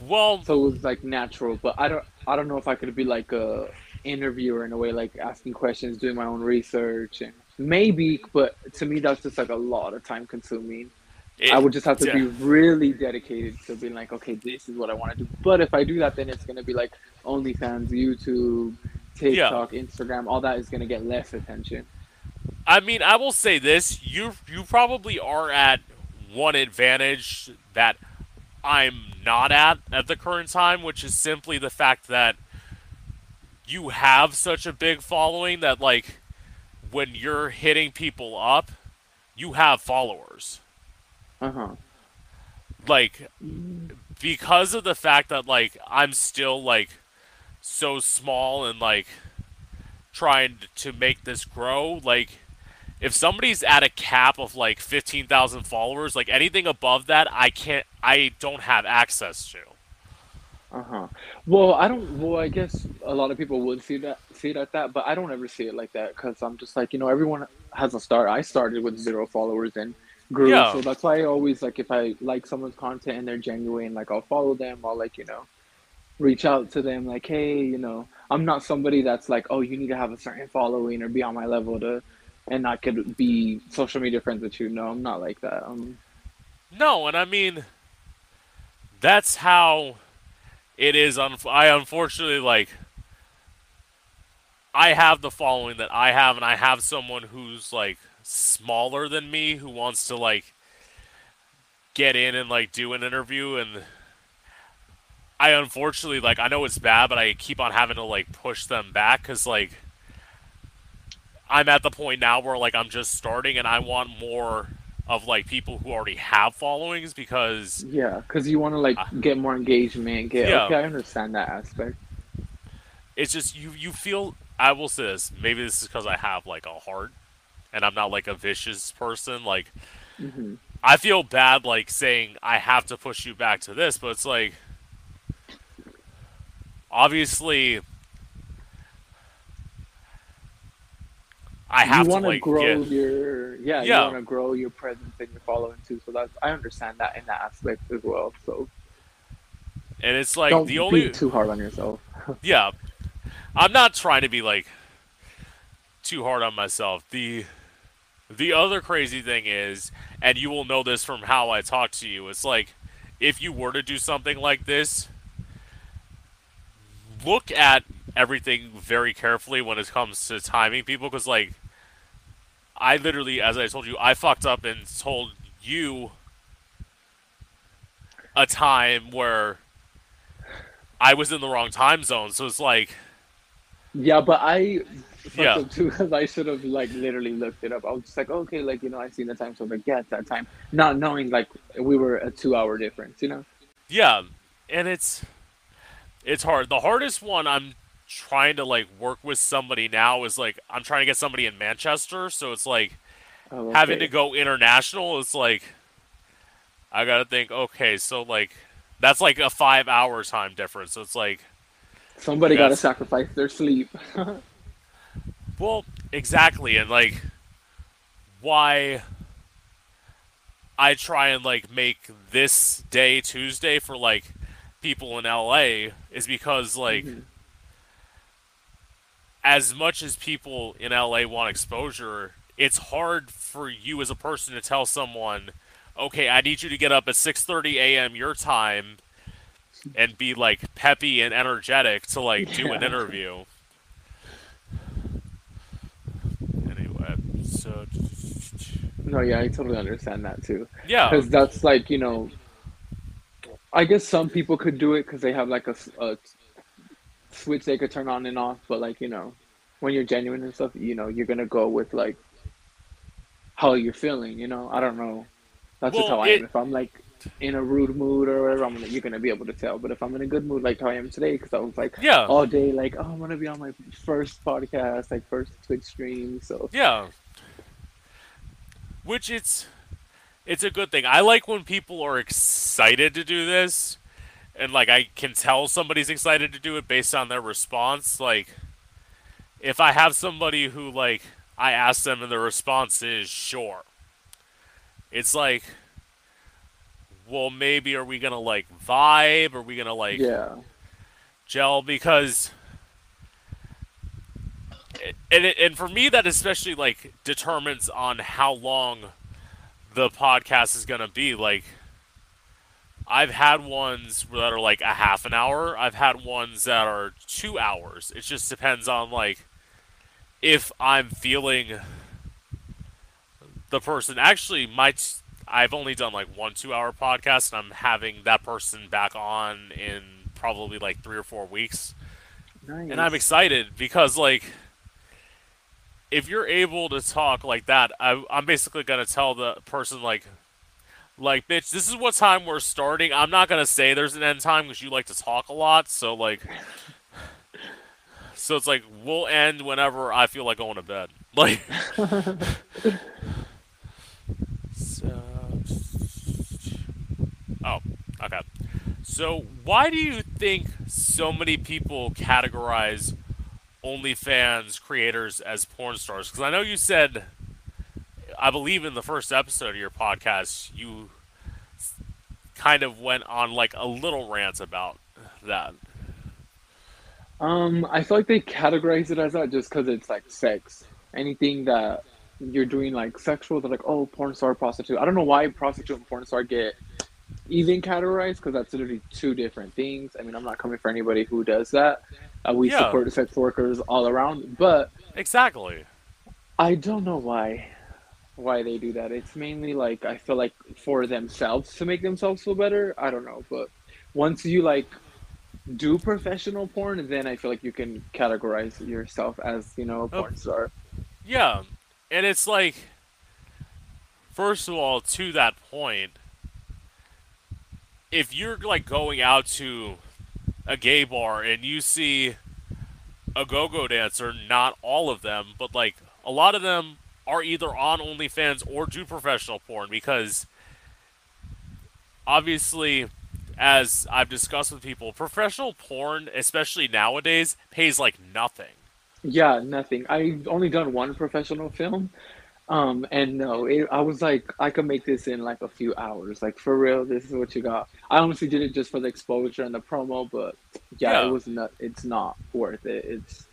well, so it was like natural. But I don't, I don't know if I could be like a interviewer in a way, like asking questions, doing my own research, and maybe. But to me, that's just like a lot of time consuming. it- I would just have to yeah. be really dedicated to being like, okay, this is what I want to do. But if I do that, then it's gonna be like OnlyFans, YouTube, TikTok, Instagram. All that is gonna get less attention. I mean, I will say this: you you probably are at one advantage that I'm not at at the current time, which is simply the fact that you have such a big following that, like, when you're hitting people up, you have followers. Uh huh. like because of the fact that like I'm still like so small and like trying to make this grow like if somebody's at a cap of like 15,000 followers like anything above that I can't I don't have access to Uh huh. Well, I don't. Well, I guess a lot of people would see that see it at that, but I don't ever see it like that because I'm just like you know everyone has a start. I started with zero followers and grew, Yeah. so that's why I always like if I like someone's content and they're genuine, like I'll follow them. I'll like you know reach out to them like hey you know I'm not somebody that's like oh you need to have a certain following or be on my level to and I could be social media friends with you. No, I'm not like that. Um, No, and I mean, that's how it is. Un- I unfortunately like. I have the following that I have, and I have someone who's like smaller than me who wants to like get in and like do an interview, and I unfortunately like I know it's bad, but I keep on having to like push them back because like I'm at the point now where like I'm just starting, and I want more of like people who already have followings because yeah, because you want to like get more engagement. Get Yeah. okay, I understand that aspect. it's just you you feel I will say this maybe this is because I have like a heart and I'm not like a vicious person like hmm I feel bad like saying I have to push you back to this but it's like obviously I have you to want to like grow get- your yeah, Yeah. you want to grow your presence and your following too. So that's I understand that in that aspect as well. So and it's like don't the only be too hard on yourself. yeah i'm not trying to be like too hard on myself the the other crazy thing is and you will know this from how i talk to you it's like if you were to do something like this look at everything very carefully when it comes to timing people because like i literally as i told you i fucked up and told you a time where I was in the wrong time zone, so it's like Yeah, but I fucked Yeah. up too because I should have like literally looked it up. I was just like, okay, like you know, I seen the time, so I was like, yeah, it's that time, not knowing like we were a two-hour difference. You know? yeah, and it's it's hard. The hardest one I'm trying to like work with somebody now is like I'm trying to get somebody in Manchester, so it's like Oh, having to go international. It's like I gotta think. Okay, so like that's like a five hour time difference. So it's like Somebody got to sacrifice their sleep. Well, exactly, and like why I try and like make this day Tuesday for like people in LA is because like Mhm. as much as people in LA want exposure, it's hard for you as a person to tell someone, "Okay, I need you to get up at 6:30 a.m. your time and be like peppy and energetic to like do an interview." Anyway, so No, yeah, I totally understand that too. yeah, Because that's like you know, I guess some people could do it because they have like a, a switch they could turn on and off. But like you know, when you're genuine and stuff, you know, you're gonna go with like how you're feeling. You know, I don't know. That's just Well, how I it- am. If I'm like in a rude mood or whatever, I'm gonna, you're gonna be able to tell. But if I'm in a good mood, like how I am today, because I was like yeah. all day, like oh, I'm gonna be on my first podcast, like first Twitch stream. So Yeah. Which it's it's a good thing. I like when people are excited to do this and like I can tell somebody's excited to do it based on their response. Like if I have somebody who like I ask them and their response is sure. It's like well maybe are we gonna like vibe? Are we gonna like yeah, gel because and it, and for me that especially like determines on how long the podcast is going to be like I've had ones that are like a half an hour. I've had ones that are 2 hours. It just depends on like if I'm feeling the person actually might I've only done like one 2 hour podcast and I'm having that person back on in probably like 3 or 4 weeks nice. and I'm excited because like if you're able to talk like that, I, I'm basically gonna tell the person like, like bitch, this is what time we're starting. I'm not gonna say there's an end time because you like to talk a lot. So like, so it's like we'll end whenever I feel like going to bed. Like, so, oh, okay. So why do you think so many people categorize OnlyFans creators as porn stars? Because I know you said, I believe in the first episode of your podcast, you kind of went on like a little rant about that. Um, I feel like they categorize it as that just because it's like sex. Anything that you're doing like sexual, they're like, oh, porn star, prostitute. I don't know why prostitute and porn star get even categorized because that's literally two different things. I mean, I'm not coming for anybody who does that. Uh, we Yeah. support sex workers all around, but Exactly. I don't know why why they do that. It's mainly like I feel like for themselves to make themselves feel better. I don't know, but once you like do professional porn, then I feel like you can categorize yourself as you know a Oh. porn star. Yeah. And it's like, first of all, to that point, if you're like going out to a gay bar and you see a go-go dancer, not all of them, but like a lot of them are either on OnlyFans or do professional porn because obviously as I've discussed with people, professional porn, especially nowadays, pays like nothing. Yeah, nothing. I've only done one professional film, um, and no, it, I was like, I could make this in like a few hours. Like for real, this is what you got. I honestly did it just for the exposure and the promo, but yeah, Yeah. it was not. It's not worth it. It's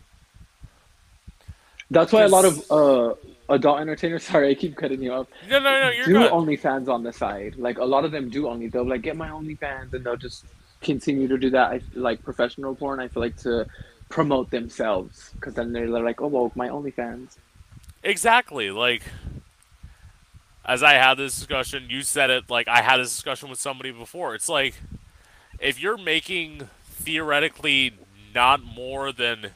that's why a lot of uh adult entertainers. Sorry, I keep cutting you off. No, no, no, you're do good. OnlyFans on the side. Like a lot of them do only. They'll like get my OnlyFans, and they'll just continue to do that. I like professional porn. I feel like to promote themselves because then they're like, oh well, my OnlyFans. Exactly. Like, as I had this discussion, you said it. Like, I had this discussion with somebody before. It's like, if you're making theoretically not more than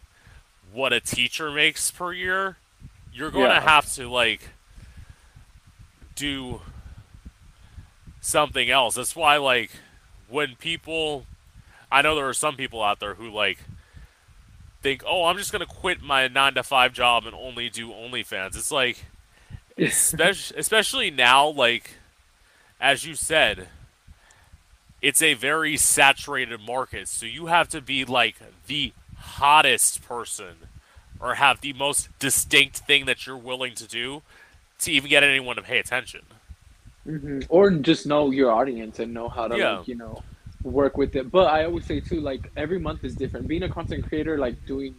what a teacher makes per year, you're going Yeah. to have to like do something else. That's why like when people I know there are some people out there who like think, "Oh, I'm just going to quit my 9 to 5 job and only do OnlyFans." It's like especially especially now like as you said, it's a very saturated market. So you have to be like the hottest person or have the most distinct thing that you're willing to do to even get anyone to pay attention. hmm Or just know your audience and know how to Yeah. like you know work with it. But I always say too, like every month is different. Being a content creator, like doing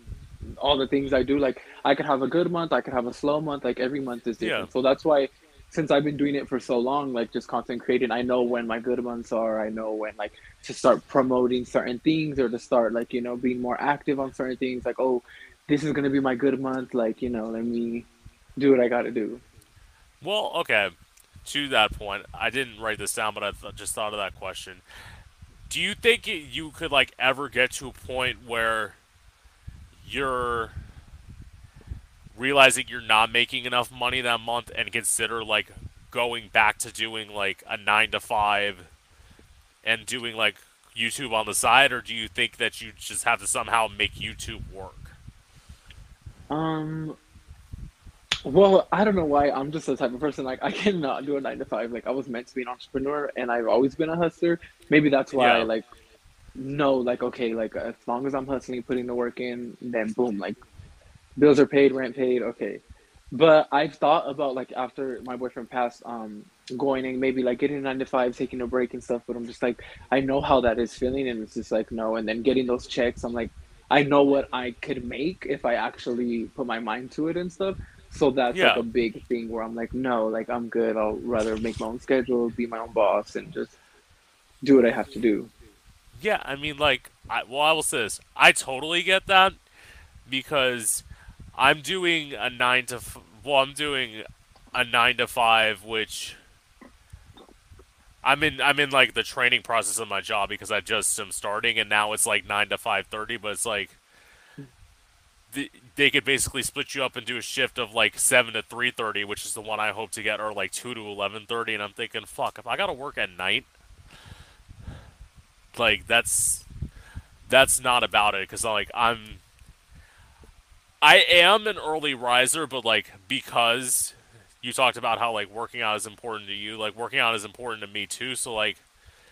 all the things I do, like I could have a good month, I could have a slow month. Like every month is different. Yeah. So that's why since I've been doing it for so long, like just content creating, I know when my good months are. I know when like to start promoting certain things or to start like you know being more active on certain things. Like oh, this is gonna be my good month. Like you know, let me do what I got to do. Well, okay. To that point, I didn't write this down, but I th- just thought of that question. Do you think you could like ever get to a point where you're realizing you're not making enough money that month and consider like going back to doing like a 9 to 5 and doing like YouTube on the side or do you think that you just have to somehow make YouTube work? Um, Well, I don't know why. I'm just the type of person like I cannot do a nine to five. Like I was meant to be an entrepreneur, and I've always been a hustler. Maybe that's why I like know like okay, like as long as I'm hustling, putting the work in, then boom, like bills are paid, rent paid, okay. But I've thought about like after my boyfriend passed, um, going and maybe like getting a nine to five, taking a break and stuff. But I'm just like I know how that is feeling, and it's just like no. And then getting those checks, I'm like I know what I could make if I actually put my mind to it and stuff. So that's like a big thing where I'm like, no, like I'm good. I'll rather make my own schedule, be my own boss, and just do what I have to do. Yeah, I mean, like, I, well, I will say this: I totally get that because I'm doing a nine to f- well, I'm doing a nine to five, which I'm in. I'm in like the training process of my job because I just am starting, and now it's like nine to five thirty. But it's like th- they could basically split you up and do a shift of like seven to three thirty, which is the one I hope to get, or like two to eleven thirty. And I'm thinking, fuck, if I gotta work at night, like that's that's not about it because like I'm I am an early riser, but like because you talked about how like working out is important to you, like working out is important to me too. So like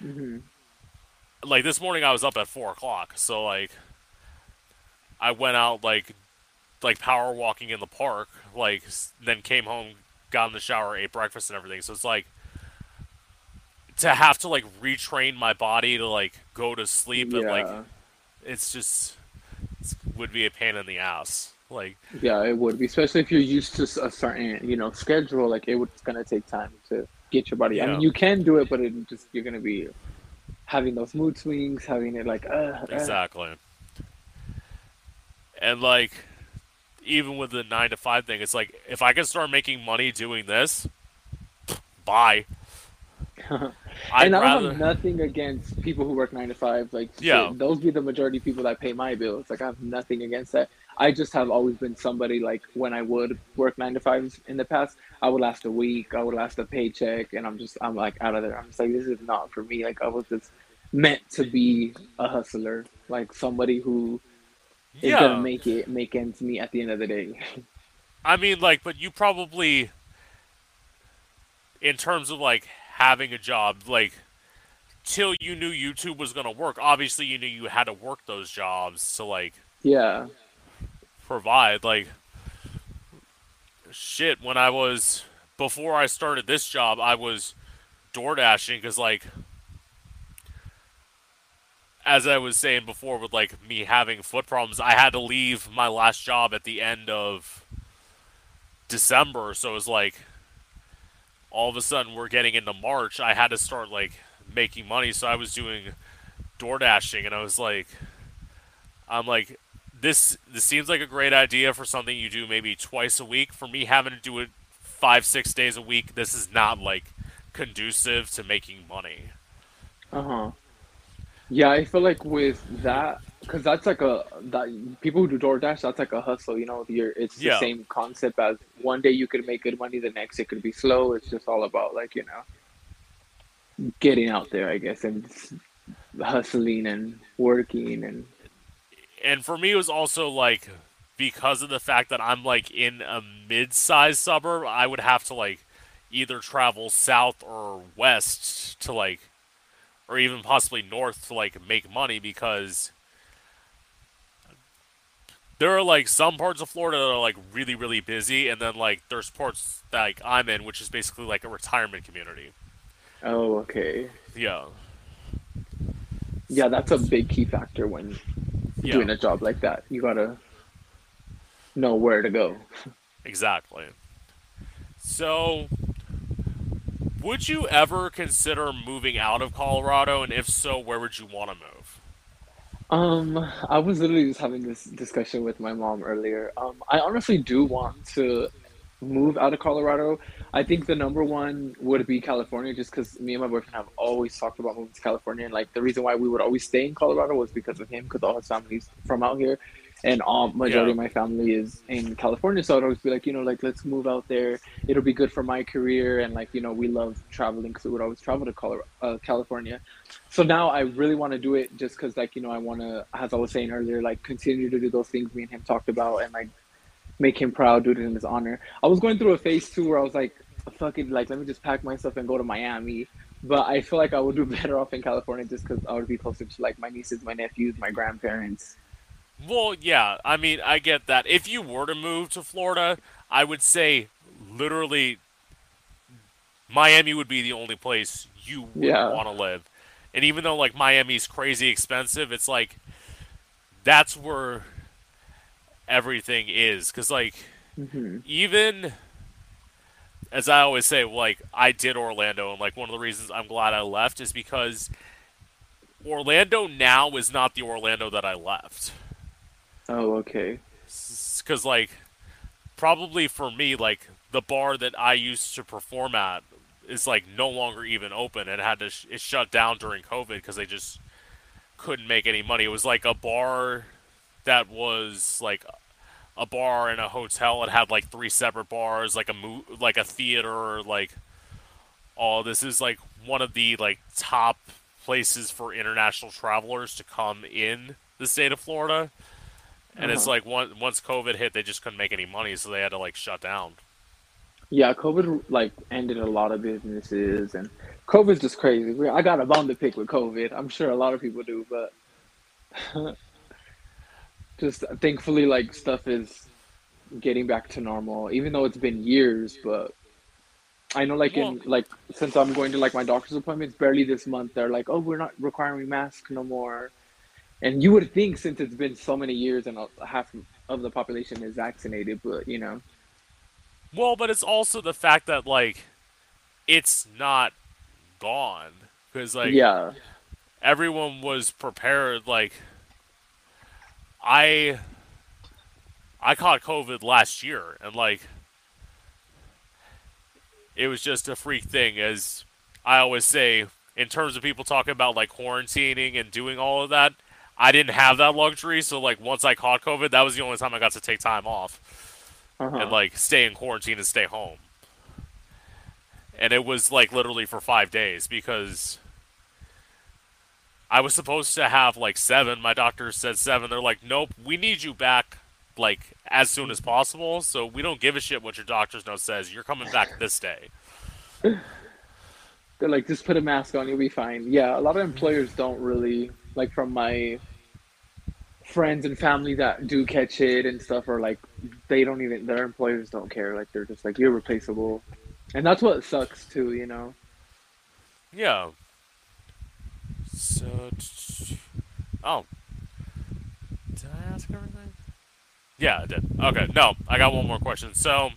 hmm like this morning I was up at four o'clock, so like I went out like like power walking in the park, like then came home, got in the shower, ate breakfast and everything. So it's like to have to like retrain my body to like go to sleep and like it's just it's, would be a pain in the ass. Like yeah, it would be, especially if you're used to a certain, you know, schedule. Like it would, it's gonna take time to get your body. I mean, you can do it, but it just you're gonna be having those mood swings, having it like, uh, uh. And like even with the 9 to 5 thing, it's like if I can start making money doing this, bye. I'd and I rather have nothing against people who work nine to five. Like, Yeah. those be the majority of people that pay my bills. Like, I have nothing against that. I just have always been somebody like when I would work nine to fives in the past, I would last a week, I would last a paycheck, and I'm just, I'm like out of there. I'm just like, this is not for me. Like, I was just meant to be a hustler, like somebody who is yeah. gonna make it, make ends meet at the end of the day. I mean, like, but you probably, in terms of like having a job, like, till you knew YouTube was gonna work. Obviously, you knew you had to work those jobs to like yeah. provide. Like, shit. When I was before I started this job, I was door dashing because like. As I was saying before, with like me having foot problems, I had to leave my last job at the end of December, so it was like all of a sudden we're getting into March. I had to start like making money, so I was doing door dashing, and I was like, I'm like, this this seems like a great idea for something you do maybe twice a week. For me, having to do it five six days a week, this is not like conducive to making money. Uh huh. Yeah, I feel like with that, because that's like a that people who do DoorDash, that's like a hustle. You know, you're it's the Yeah, same concept as one day you could make good money, the next it could be slow. It's just all about like you know getting out there, I guess, and hustling and working and and for me it was also like because of the fact that I'm like in a mid-sized suburb, I would have to like either travel south or west to like or even possibly north to like make money because there are like some parts of Florida that are like really really busy and then like there's parts that like I'm in which is basically like a retirement community. oh, okay, Yeah. yeah, that's a big key factor when Yeah. doing a job like that. You gotta know where to go. Exactly. So, would you ever consider moving out of Colorado? And if so, where would you want to move? Um, I was literally just having this discussion with my mom earlier. Um, I honestly do want to move out of Colorado. I think the number one would be California, just because me and my boyfriend have always talked about moving to California. And like the reason why we would always stay in Colorado was because of him, because all his family's from out here, and all majority Yeah. of my family is in California. So I'd always be like, you know, like let's move out there. It'll be good for my career, and like you know, we love traveling because we would always travel to Colorado, uh, California. So now I really want to do it just because, like, you know, I want to, as I was saying earlier, like continue to do those things me and him talked about and like make him proud, do it in his honor. I was going through a phase too where I was like, fucking, like, let me just pack my stuff and go to Miami. But I feel like I would do better off in California just because I would be closer to like my nieces, my nephews, my grandparents. Well, yeah, I mean, I get that. If you were to move to Florida, I would say literally Miami would be the only place you would Yeah. want to live. And even though like Miami's crazy expensive, it's like that's where everything is cuz like hmm even as I always say, like I did Orlando, and like one of the reasons I'm glad I left is because Orlando now is not the Orlando that I left. Oh, okay. Because like probably for me, like the bar that I used to perform at is like no longer even open. It had to sh- it shut down during COVID because they just couldn't make any money. It was like a bar that was like a bar in a hotel. It had like three separate bars, like a mo- like a theater, like all this is like one of the like top places for international travelers to come in the state of Florida. And it's Uh-huh. like one, once COVID hit, they just couldn't make any money, so they had to like shut down. Yeah, COVID like ended a lot of businesses, and COVID's just crazy. I got a bone to pick with COVID. I'm sure a lot of people do, but just thankfully, like stuff is getting back to normal, even though it's been years. But I know, like in like since I'm going to like my doctor's appointments, barely this month they're like, oh, we're not requiring masks no more. And you would think since it's been so many years and half of the population is vaccinated, but you know, well, but it's also the fact that like it's not gone because like yeah, everyone was prepared. Like I, I caught COVID last year, and like it was just a freak thing. As I always say, in terms of people talking about like quarantining and doing all of that, I didn't have that luxury. So like once I caught COVID, that was the only time I got to take time off and uh-huh. like stay in quarantine and stay home. And it was like literally for five days because I was supposed to have like seven. My doctor said seven. They're like, nope, we need you back like as soon as possible. So we don't give a shit what your doctor's note says. You're coming back this day. They're like, just put a mask on, you'll be fine. Yeah, a lot of employers don't really like from my friends and family that do catch it and stuff are like they don't even their employers don't care. Like they're just like you're replaceable. And that's what sucks too, you know. Yeah. So, oh, did I ask everything? Yeah, I did. Okay, no, I got one more question. So,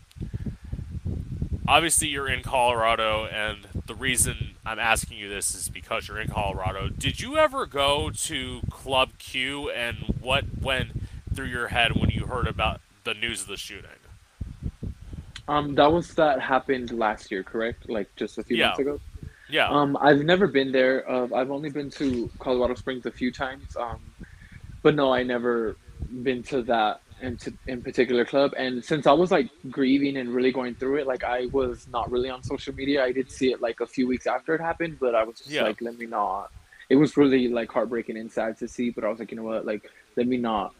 obviously, you're in Colorado, and the reason I'm asking you this is because you're in Colorado. Did you ever go to Club Q, and what went through your head when you heard about the news of the shooting? Um that was that happened last year, correct? Like just a few Yeah, months ago. Yeah. Um, I've never been there. Uh, I've only been to Colorado Springs a few times. Um, but no, I never been to that in, to, in particular club. And since I was like grieving and really going through it, like I was not really on social media. I did see it like a few weeks after it happened, but I was just Yeah. like, let me not. It was really like heartbreaking and sad to see, but I was like, you know what, like let me not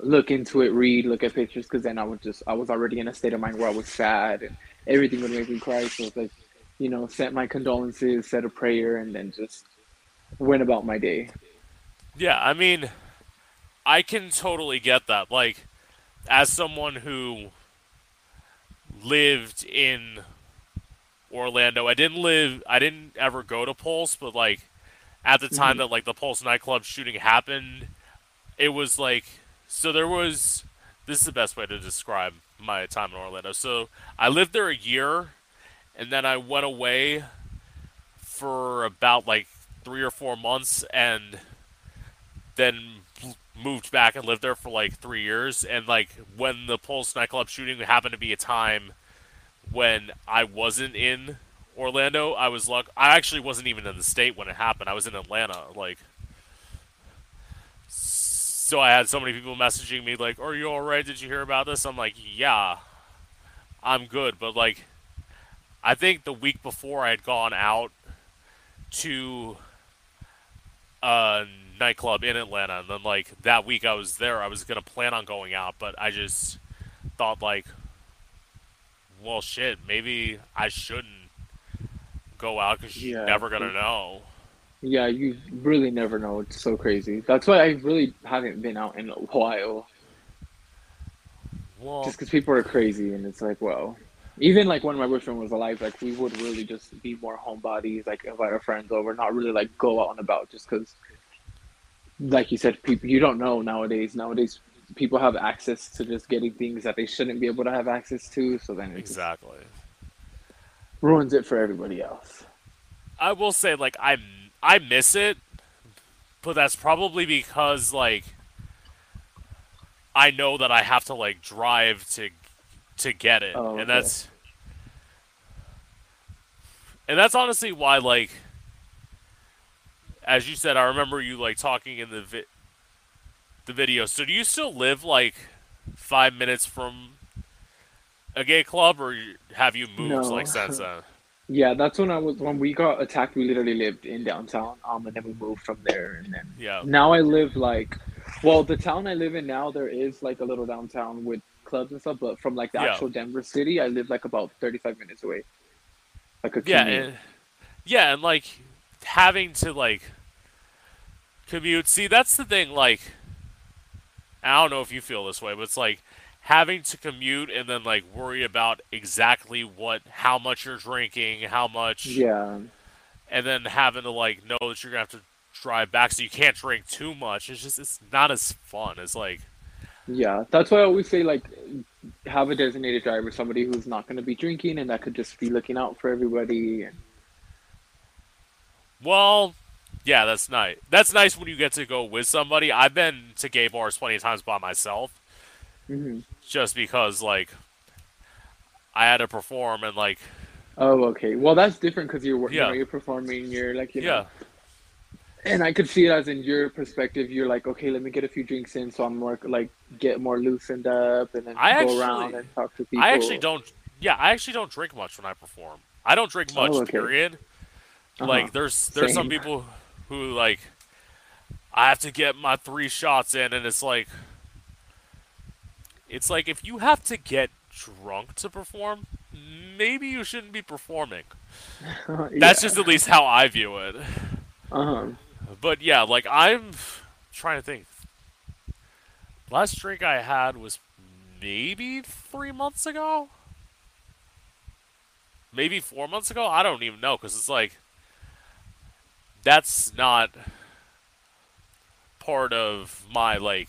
look into it, read, look at pictures, because then I would just I was already in a state of mind where I was sad and everything would make me cry. So it's like, you know, sent my condolences, said a prayer, and then just went about my day. Yeah, I mean, I can totally get that. Like, as someone who lived in Orlando, I didn't live, I didn't ever go to Pulse, but like, at the time Mhm. that like the Pulse nightclub shooting happened, it was like, so there was, this is the best way to describe my time in Orlando. So I lived there a year, and then I went away for about like three or four months, and then moved back and lived there for like three years. And like when the Pulse nightclub shooting happened to be a time when I wasn't in Orlando, I was luck. I actually wasn't even in the state when it happened. I was in Atlanta. Like, so I had so many people messaging me like, "Are you all right? Did you hear about this?" I'm like, "Yeah, I'm good." But like, I think the week before I had gone out to a nightclub in Atlanta, and then like that week I was there, I was gonna plan on going out, but I just thought like, well, shit, maybe I shouldn't go out because you're never gonna know. Yeah, you really never know. It's so crazy. That's why I really haven't been out in a while, Well, just because people are crazy, and it's like, well, even like when my boyfriend was alive, like we would really just be more homebodies, like invite our friends over, not really like go out and about, just because, like you said, people you don't know nowadays. Nowadays, people have access to just getting things that they shouldn't be able to have access to, so then it exactly. ruins it for everybody else. I will say like I I miss it, but that's probably because like I know that I have to like drive to to get it, Oh, and that's and that's honestly why like as you said, I remember you like talking in the vi- the video. So do you still live like five minutes from a gay club, or have you moved No. like since then? Yeah, that's when I was when we got attacked. We literally lived in downtown, um, and then we moved from there, and then Yeah. now I live like, well, the town I live in now there is like a little downtown with clubs and stuff, but from like the Yeah. actual Denver city, I live like about thirty five minutes away. Like a Yeah, and yeah, and like having to like commute. See, that's the thing. Like, I don't know if you feel this way, but it's like having to commute and then like worry about exactly what, how much you're drinking, how much, yeah, and then having to like know that you're gonna have to drive back, so you can't drink too much. It's just it's not as fun. It's like yeah. That's why I always say like, have a designated driver, somebody who's not going to be drinking and that could just be looking out for everybody. And Well, yeah, that's nice. That's nice when you get to go with somebody. I've been to gay bars plenty of times by myself, hmm just because like I had to perform and like oh, okay. Well, that's different because you're wor- you Yeah. know you're performing. You're like you know. yeah, And I could see it as in your perspective, you're like, okay, let me get a few drinks in, so I'm more like get more loosened up, and then I go actually- around and talk to people. I actually don't. Yeah, I actually don't drink much when I perform. I don't drink much. Oh, okay. Period. Uh-huh. Like there's there's some Same. people who like I have to get my three shots in, and it's like it's like if you have to get drunk to perform, maybe you shouldn't be performing. That's just at least how I view it. Uh huh. But yeah, like I'm trying to think. Last drink I had was maybe three months ago. Maybe four months ago. I don't even know because it's like that's not part of my like.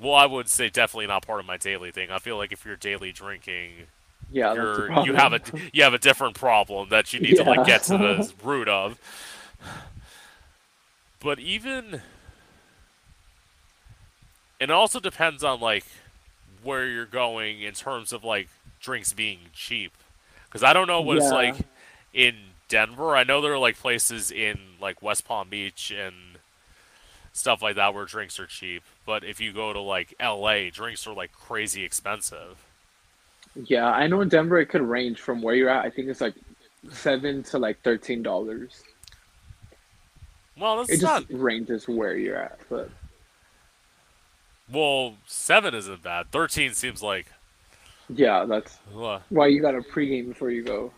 Well, I would say definitely not part of my daily thing. I feel like if you're daily drinking, Yeah, you're you have a you have a different problem that you need to like get to the root of. But even it also depends on like where you're going in terms of like drinks being cheap. Cuz I don't know what it's like in Denver. I know there are like places in like West Palm Beach and stuff like that where drinks are cheap. But if you go to like LA, drinks are like crazy expensive. Yeah, I know in Denver it could range from where you're at. I think it's like seven to like thirteen dollars. Well, that's It not. just ranges where you're at, but Well, seven isn't bad. Thirteen seems like. yeah, that's Uh, why you got a pregame before you go.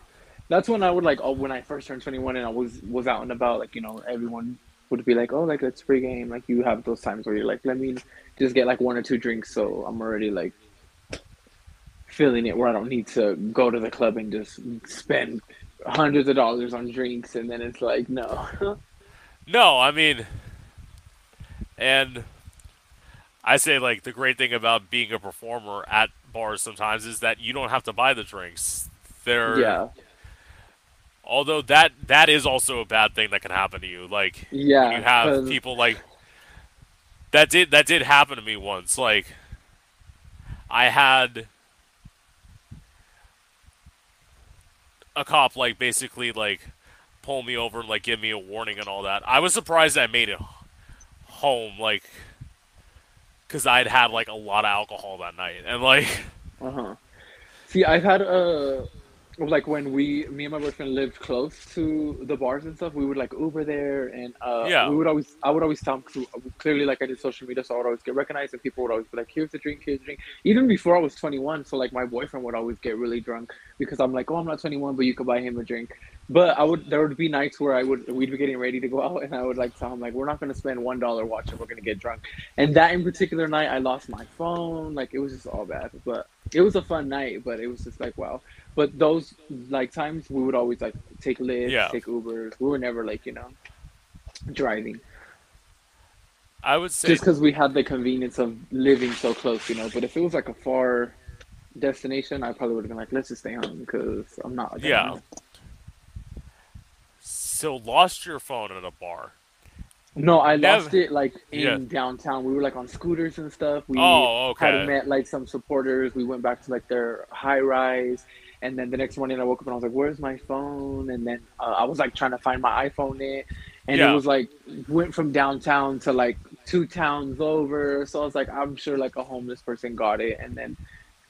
That's when I would like. Oh, when I first turned twenty one and I was was out and about, like you know, everyone would be like, "Oh, like let's pregame." Like you have those times where you're like, "Let me just get like one or two drinks," so I'm already like feeling it where I don't need to go to the club and just spend hundreds of dollars on drinks, and then it's like, no. no, I mean, and I say like the great thing about being a performer at bars sometimes is that you don't have to buy the drinks. They're yeah, although that that is also a bad thing that can happen to you. Like yeah. when you have people like that did that did happen to me once. Like I had a cop like basically like pull me over and like give me a warning and all that. I was surprised I made it home like because I'd had like a lot of alcohol that night and like Uh huh. See, I've had uh like when we me and my boyfriend lived close to the bars and stuff, we would like Uber there, and uh, Yeah. we would always I would always tell him 'cause clearly like I did social media, so I would always get recognized, and people would always be like, "Here's the drink, here's the drink." Even before I was 21, so like my boyfriend would always get really drunk because I'm like, "Oh, I'm not 21, but you could buy him a drink." But I would there would be nights where I would we'd be getting ready to go out, and I would like tell him like, "We're not gonna spend one dollar watching, we're gonna get drunk." And that in particular night, I lost my phone. Like it was just all bad, but it was a fun night. But it was just like wow. But those like times we would always like take Lyft, Yeah. take Ubers. We were never like you know driving I would say just because we had the convenience of living so close, you know. But if it was like a far destination, I probably would have been like, let's just stay home because I'm not. Yeah. so lost your phone at a bar. No, I Never- lost it like in Yeah. downtown. We were like on scooters and stuff. We Oh, okay. had met like some supporters. We went back to like their high rise, and then the next morning I woke up and I was like, "Where's my phone?" And then uh, I was like trying to find my iPhone it, and Yeah. it was like went from downtown to like two towns over. So I was like, I'm sure like a homeless person got it, and then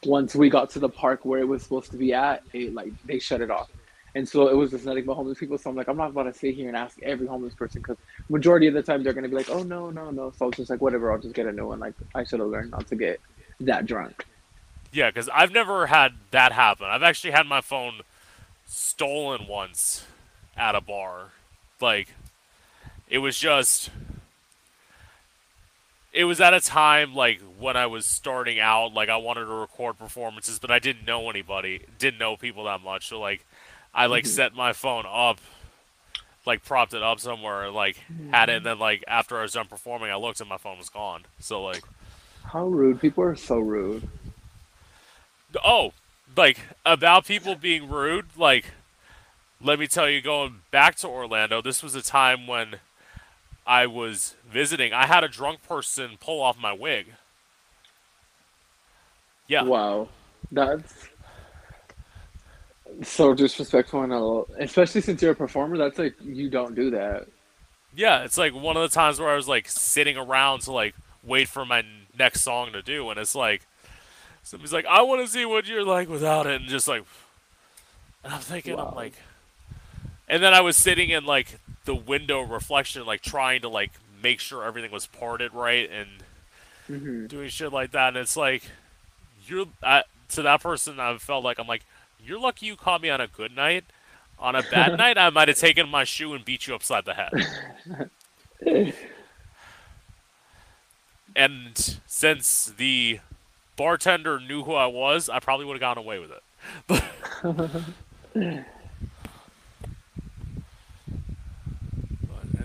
once we got to the park where it was supposed to be at, it like they shut it off. And so it was just nothing but homeless people. So I'm like, I'm not about to sit here and ask every homeless person because majority of the time they're gonna be like, oh no, no, no. So I was just like, whatever, I'll just get a new one. Like I should have learned not to get that drunk. Yeah, because I've never had that happen. I've actually had my phone stolen once at a bar. Like, it was just. It was at a time, like, when I was starting out, like, I wanted to record performances, but I didn't know anybody, didn't know people that much. So, like, I, like, mm-hmm. set my phone up, like, propped it up somewhere, and, like, had it, and then, like, after I was done performing, I looked and my phone was gone. So, like. How rude! People are so rude. Oh, like about people being rude. Like, let me tell you, going back to Orlando, this was a time when I was visiting. I had a drunk person pull off my wig. Yeah, Wow, that's so disrespectful and a, especially since you're a performer. That's like you don't do that. yeah. It's like one of the times where I was like sitting around to like wait for my next song to do, and it's like somebody's like, "I want to see what you're like without it," and just like, and I'm thinking, Wow. I'm like, and then I was sitting in like the window reflection, like trying to like make sure everything was parted right and hmm doing shit like that, and it's like, you're I, to that person, I felt like I'm like, you're lucky you caught me on a good night. On a bad night, I might have taken my shoe and beat you upside the head. And since the bartender knew who I was, I probably would have gone away with it. But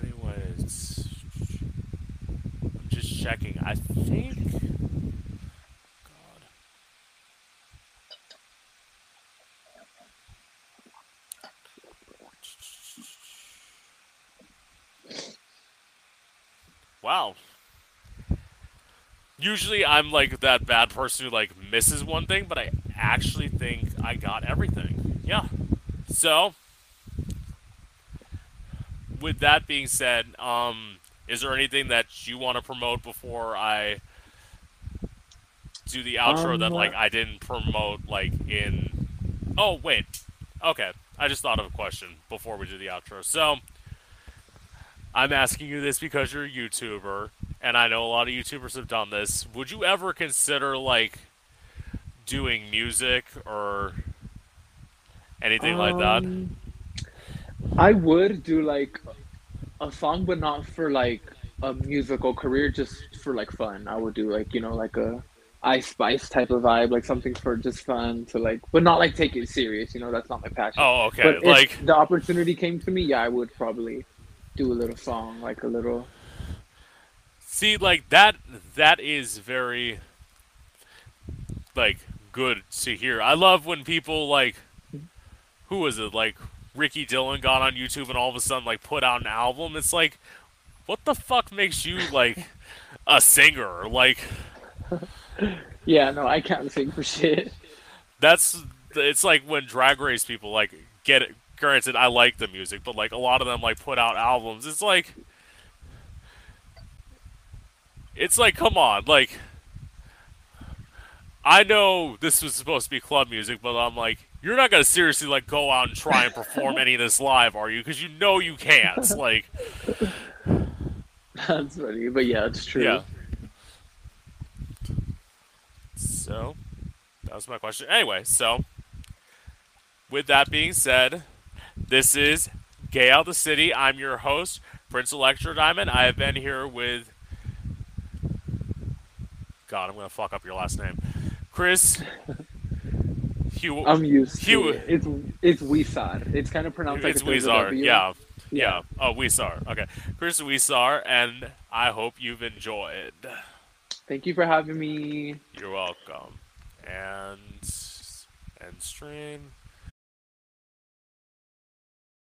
anyways, I'm just checking. I think. God. Wow. Usually I'm like that bad person who like misses one thing, but I actually think I got everything. Yeah. So with that being said, um, is there anything that you want to promote before I do the outro Um, that like I didn't promote like in? Oh wait, okay. I just thought of a question before we do the outro. So I'm asking you this because you're a YouTuber, and I know a lot of YouTubers have done this. Would you ever consider like doing music or anything like that? Um, I would do like a song, but not for like a musical career, just for like fun. I would do like you know like a Ice Spice type of vibe, like something for just fun to like, but not like take it serious. You know, that's not my passion. Oh, okay. But if like the opportunity came to me, yeah, I would probably do a little song, like a little. See, like that that is very like good to hear. I love when people like who was it? Like Ricky Dillon got on YouTube and all of a sudden like put out an album. It's like what the fuck makes you like a singer? Like Yeah, no, I can't sing for shit. that's it's like when drag race people like get it granted I like the music, but like a lot of them like put out albums. It's like it's like come on, like I know this was supposed to be club music, but I'm like you're not gonna seriously like go out and try and perform any of this live, are you? Because you know you can't. Like, That's funny, but yeah, it's true. yeah. So, that was my question. Anyway, so with that being said, this is Gay Out the City. I'm your host, Prince Electro Diamond. I have been here with. God, I'm gonna fuck up your last name, Chris. Hugh. I'm used to Hugh- it. It's it's Wisar. It's kind of pronounced like it's if there's a Weezar. W. Yeah. Yeah. Yeah. Oh, Weezar. Okay. Chris Huizar, and I hope you've enjoyed. Thank you for having me. You're welcome. And end stream.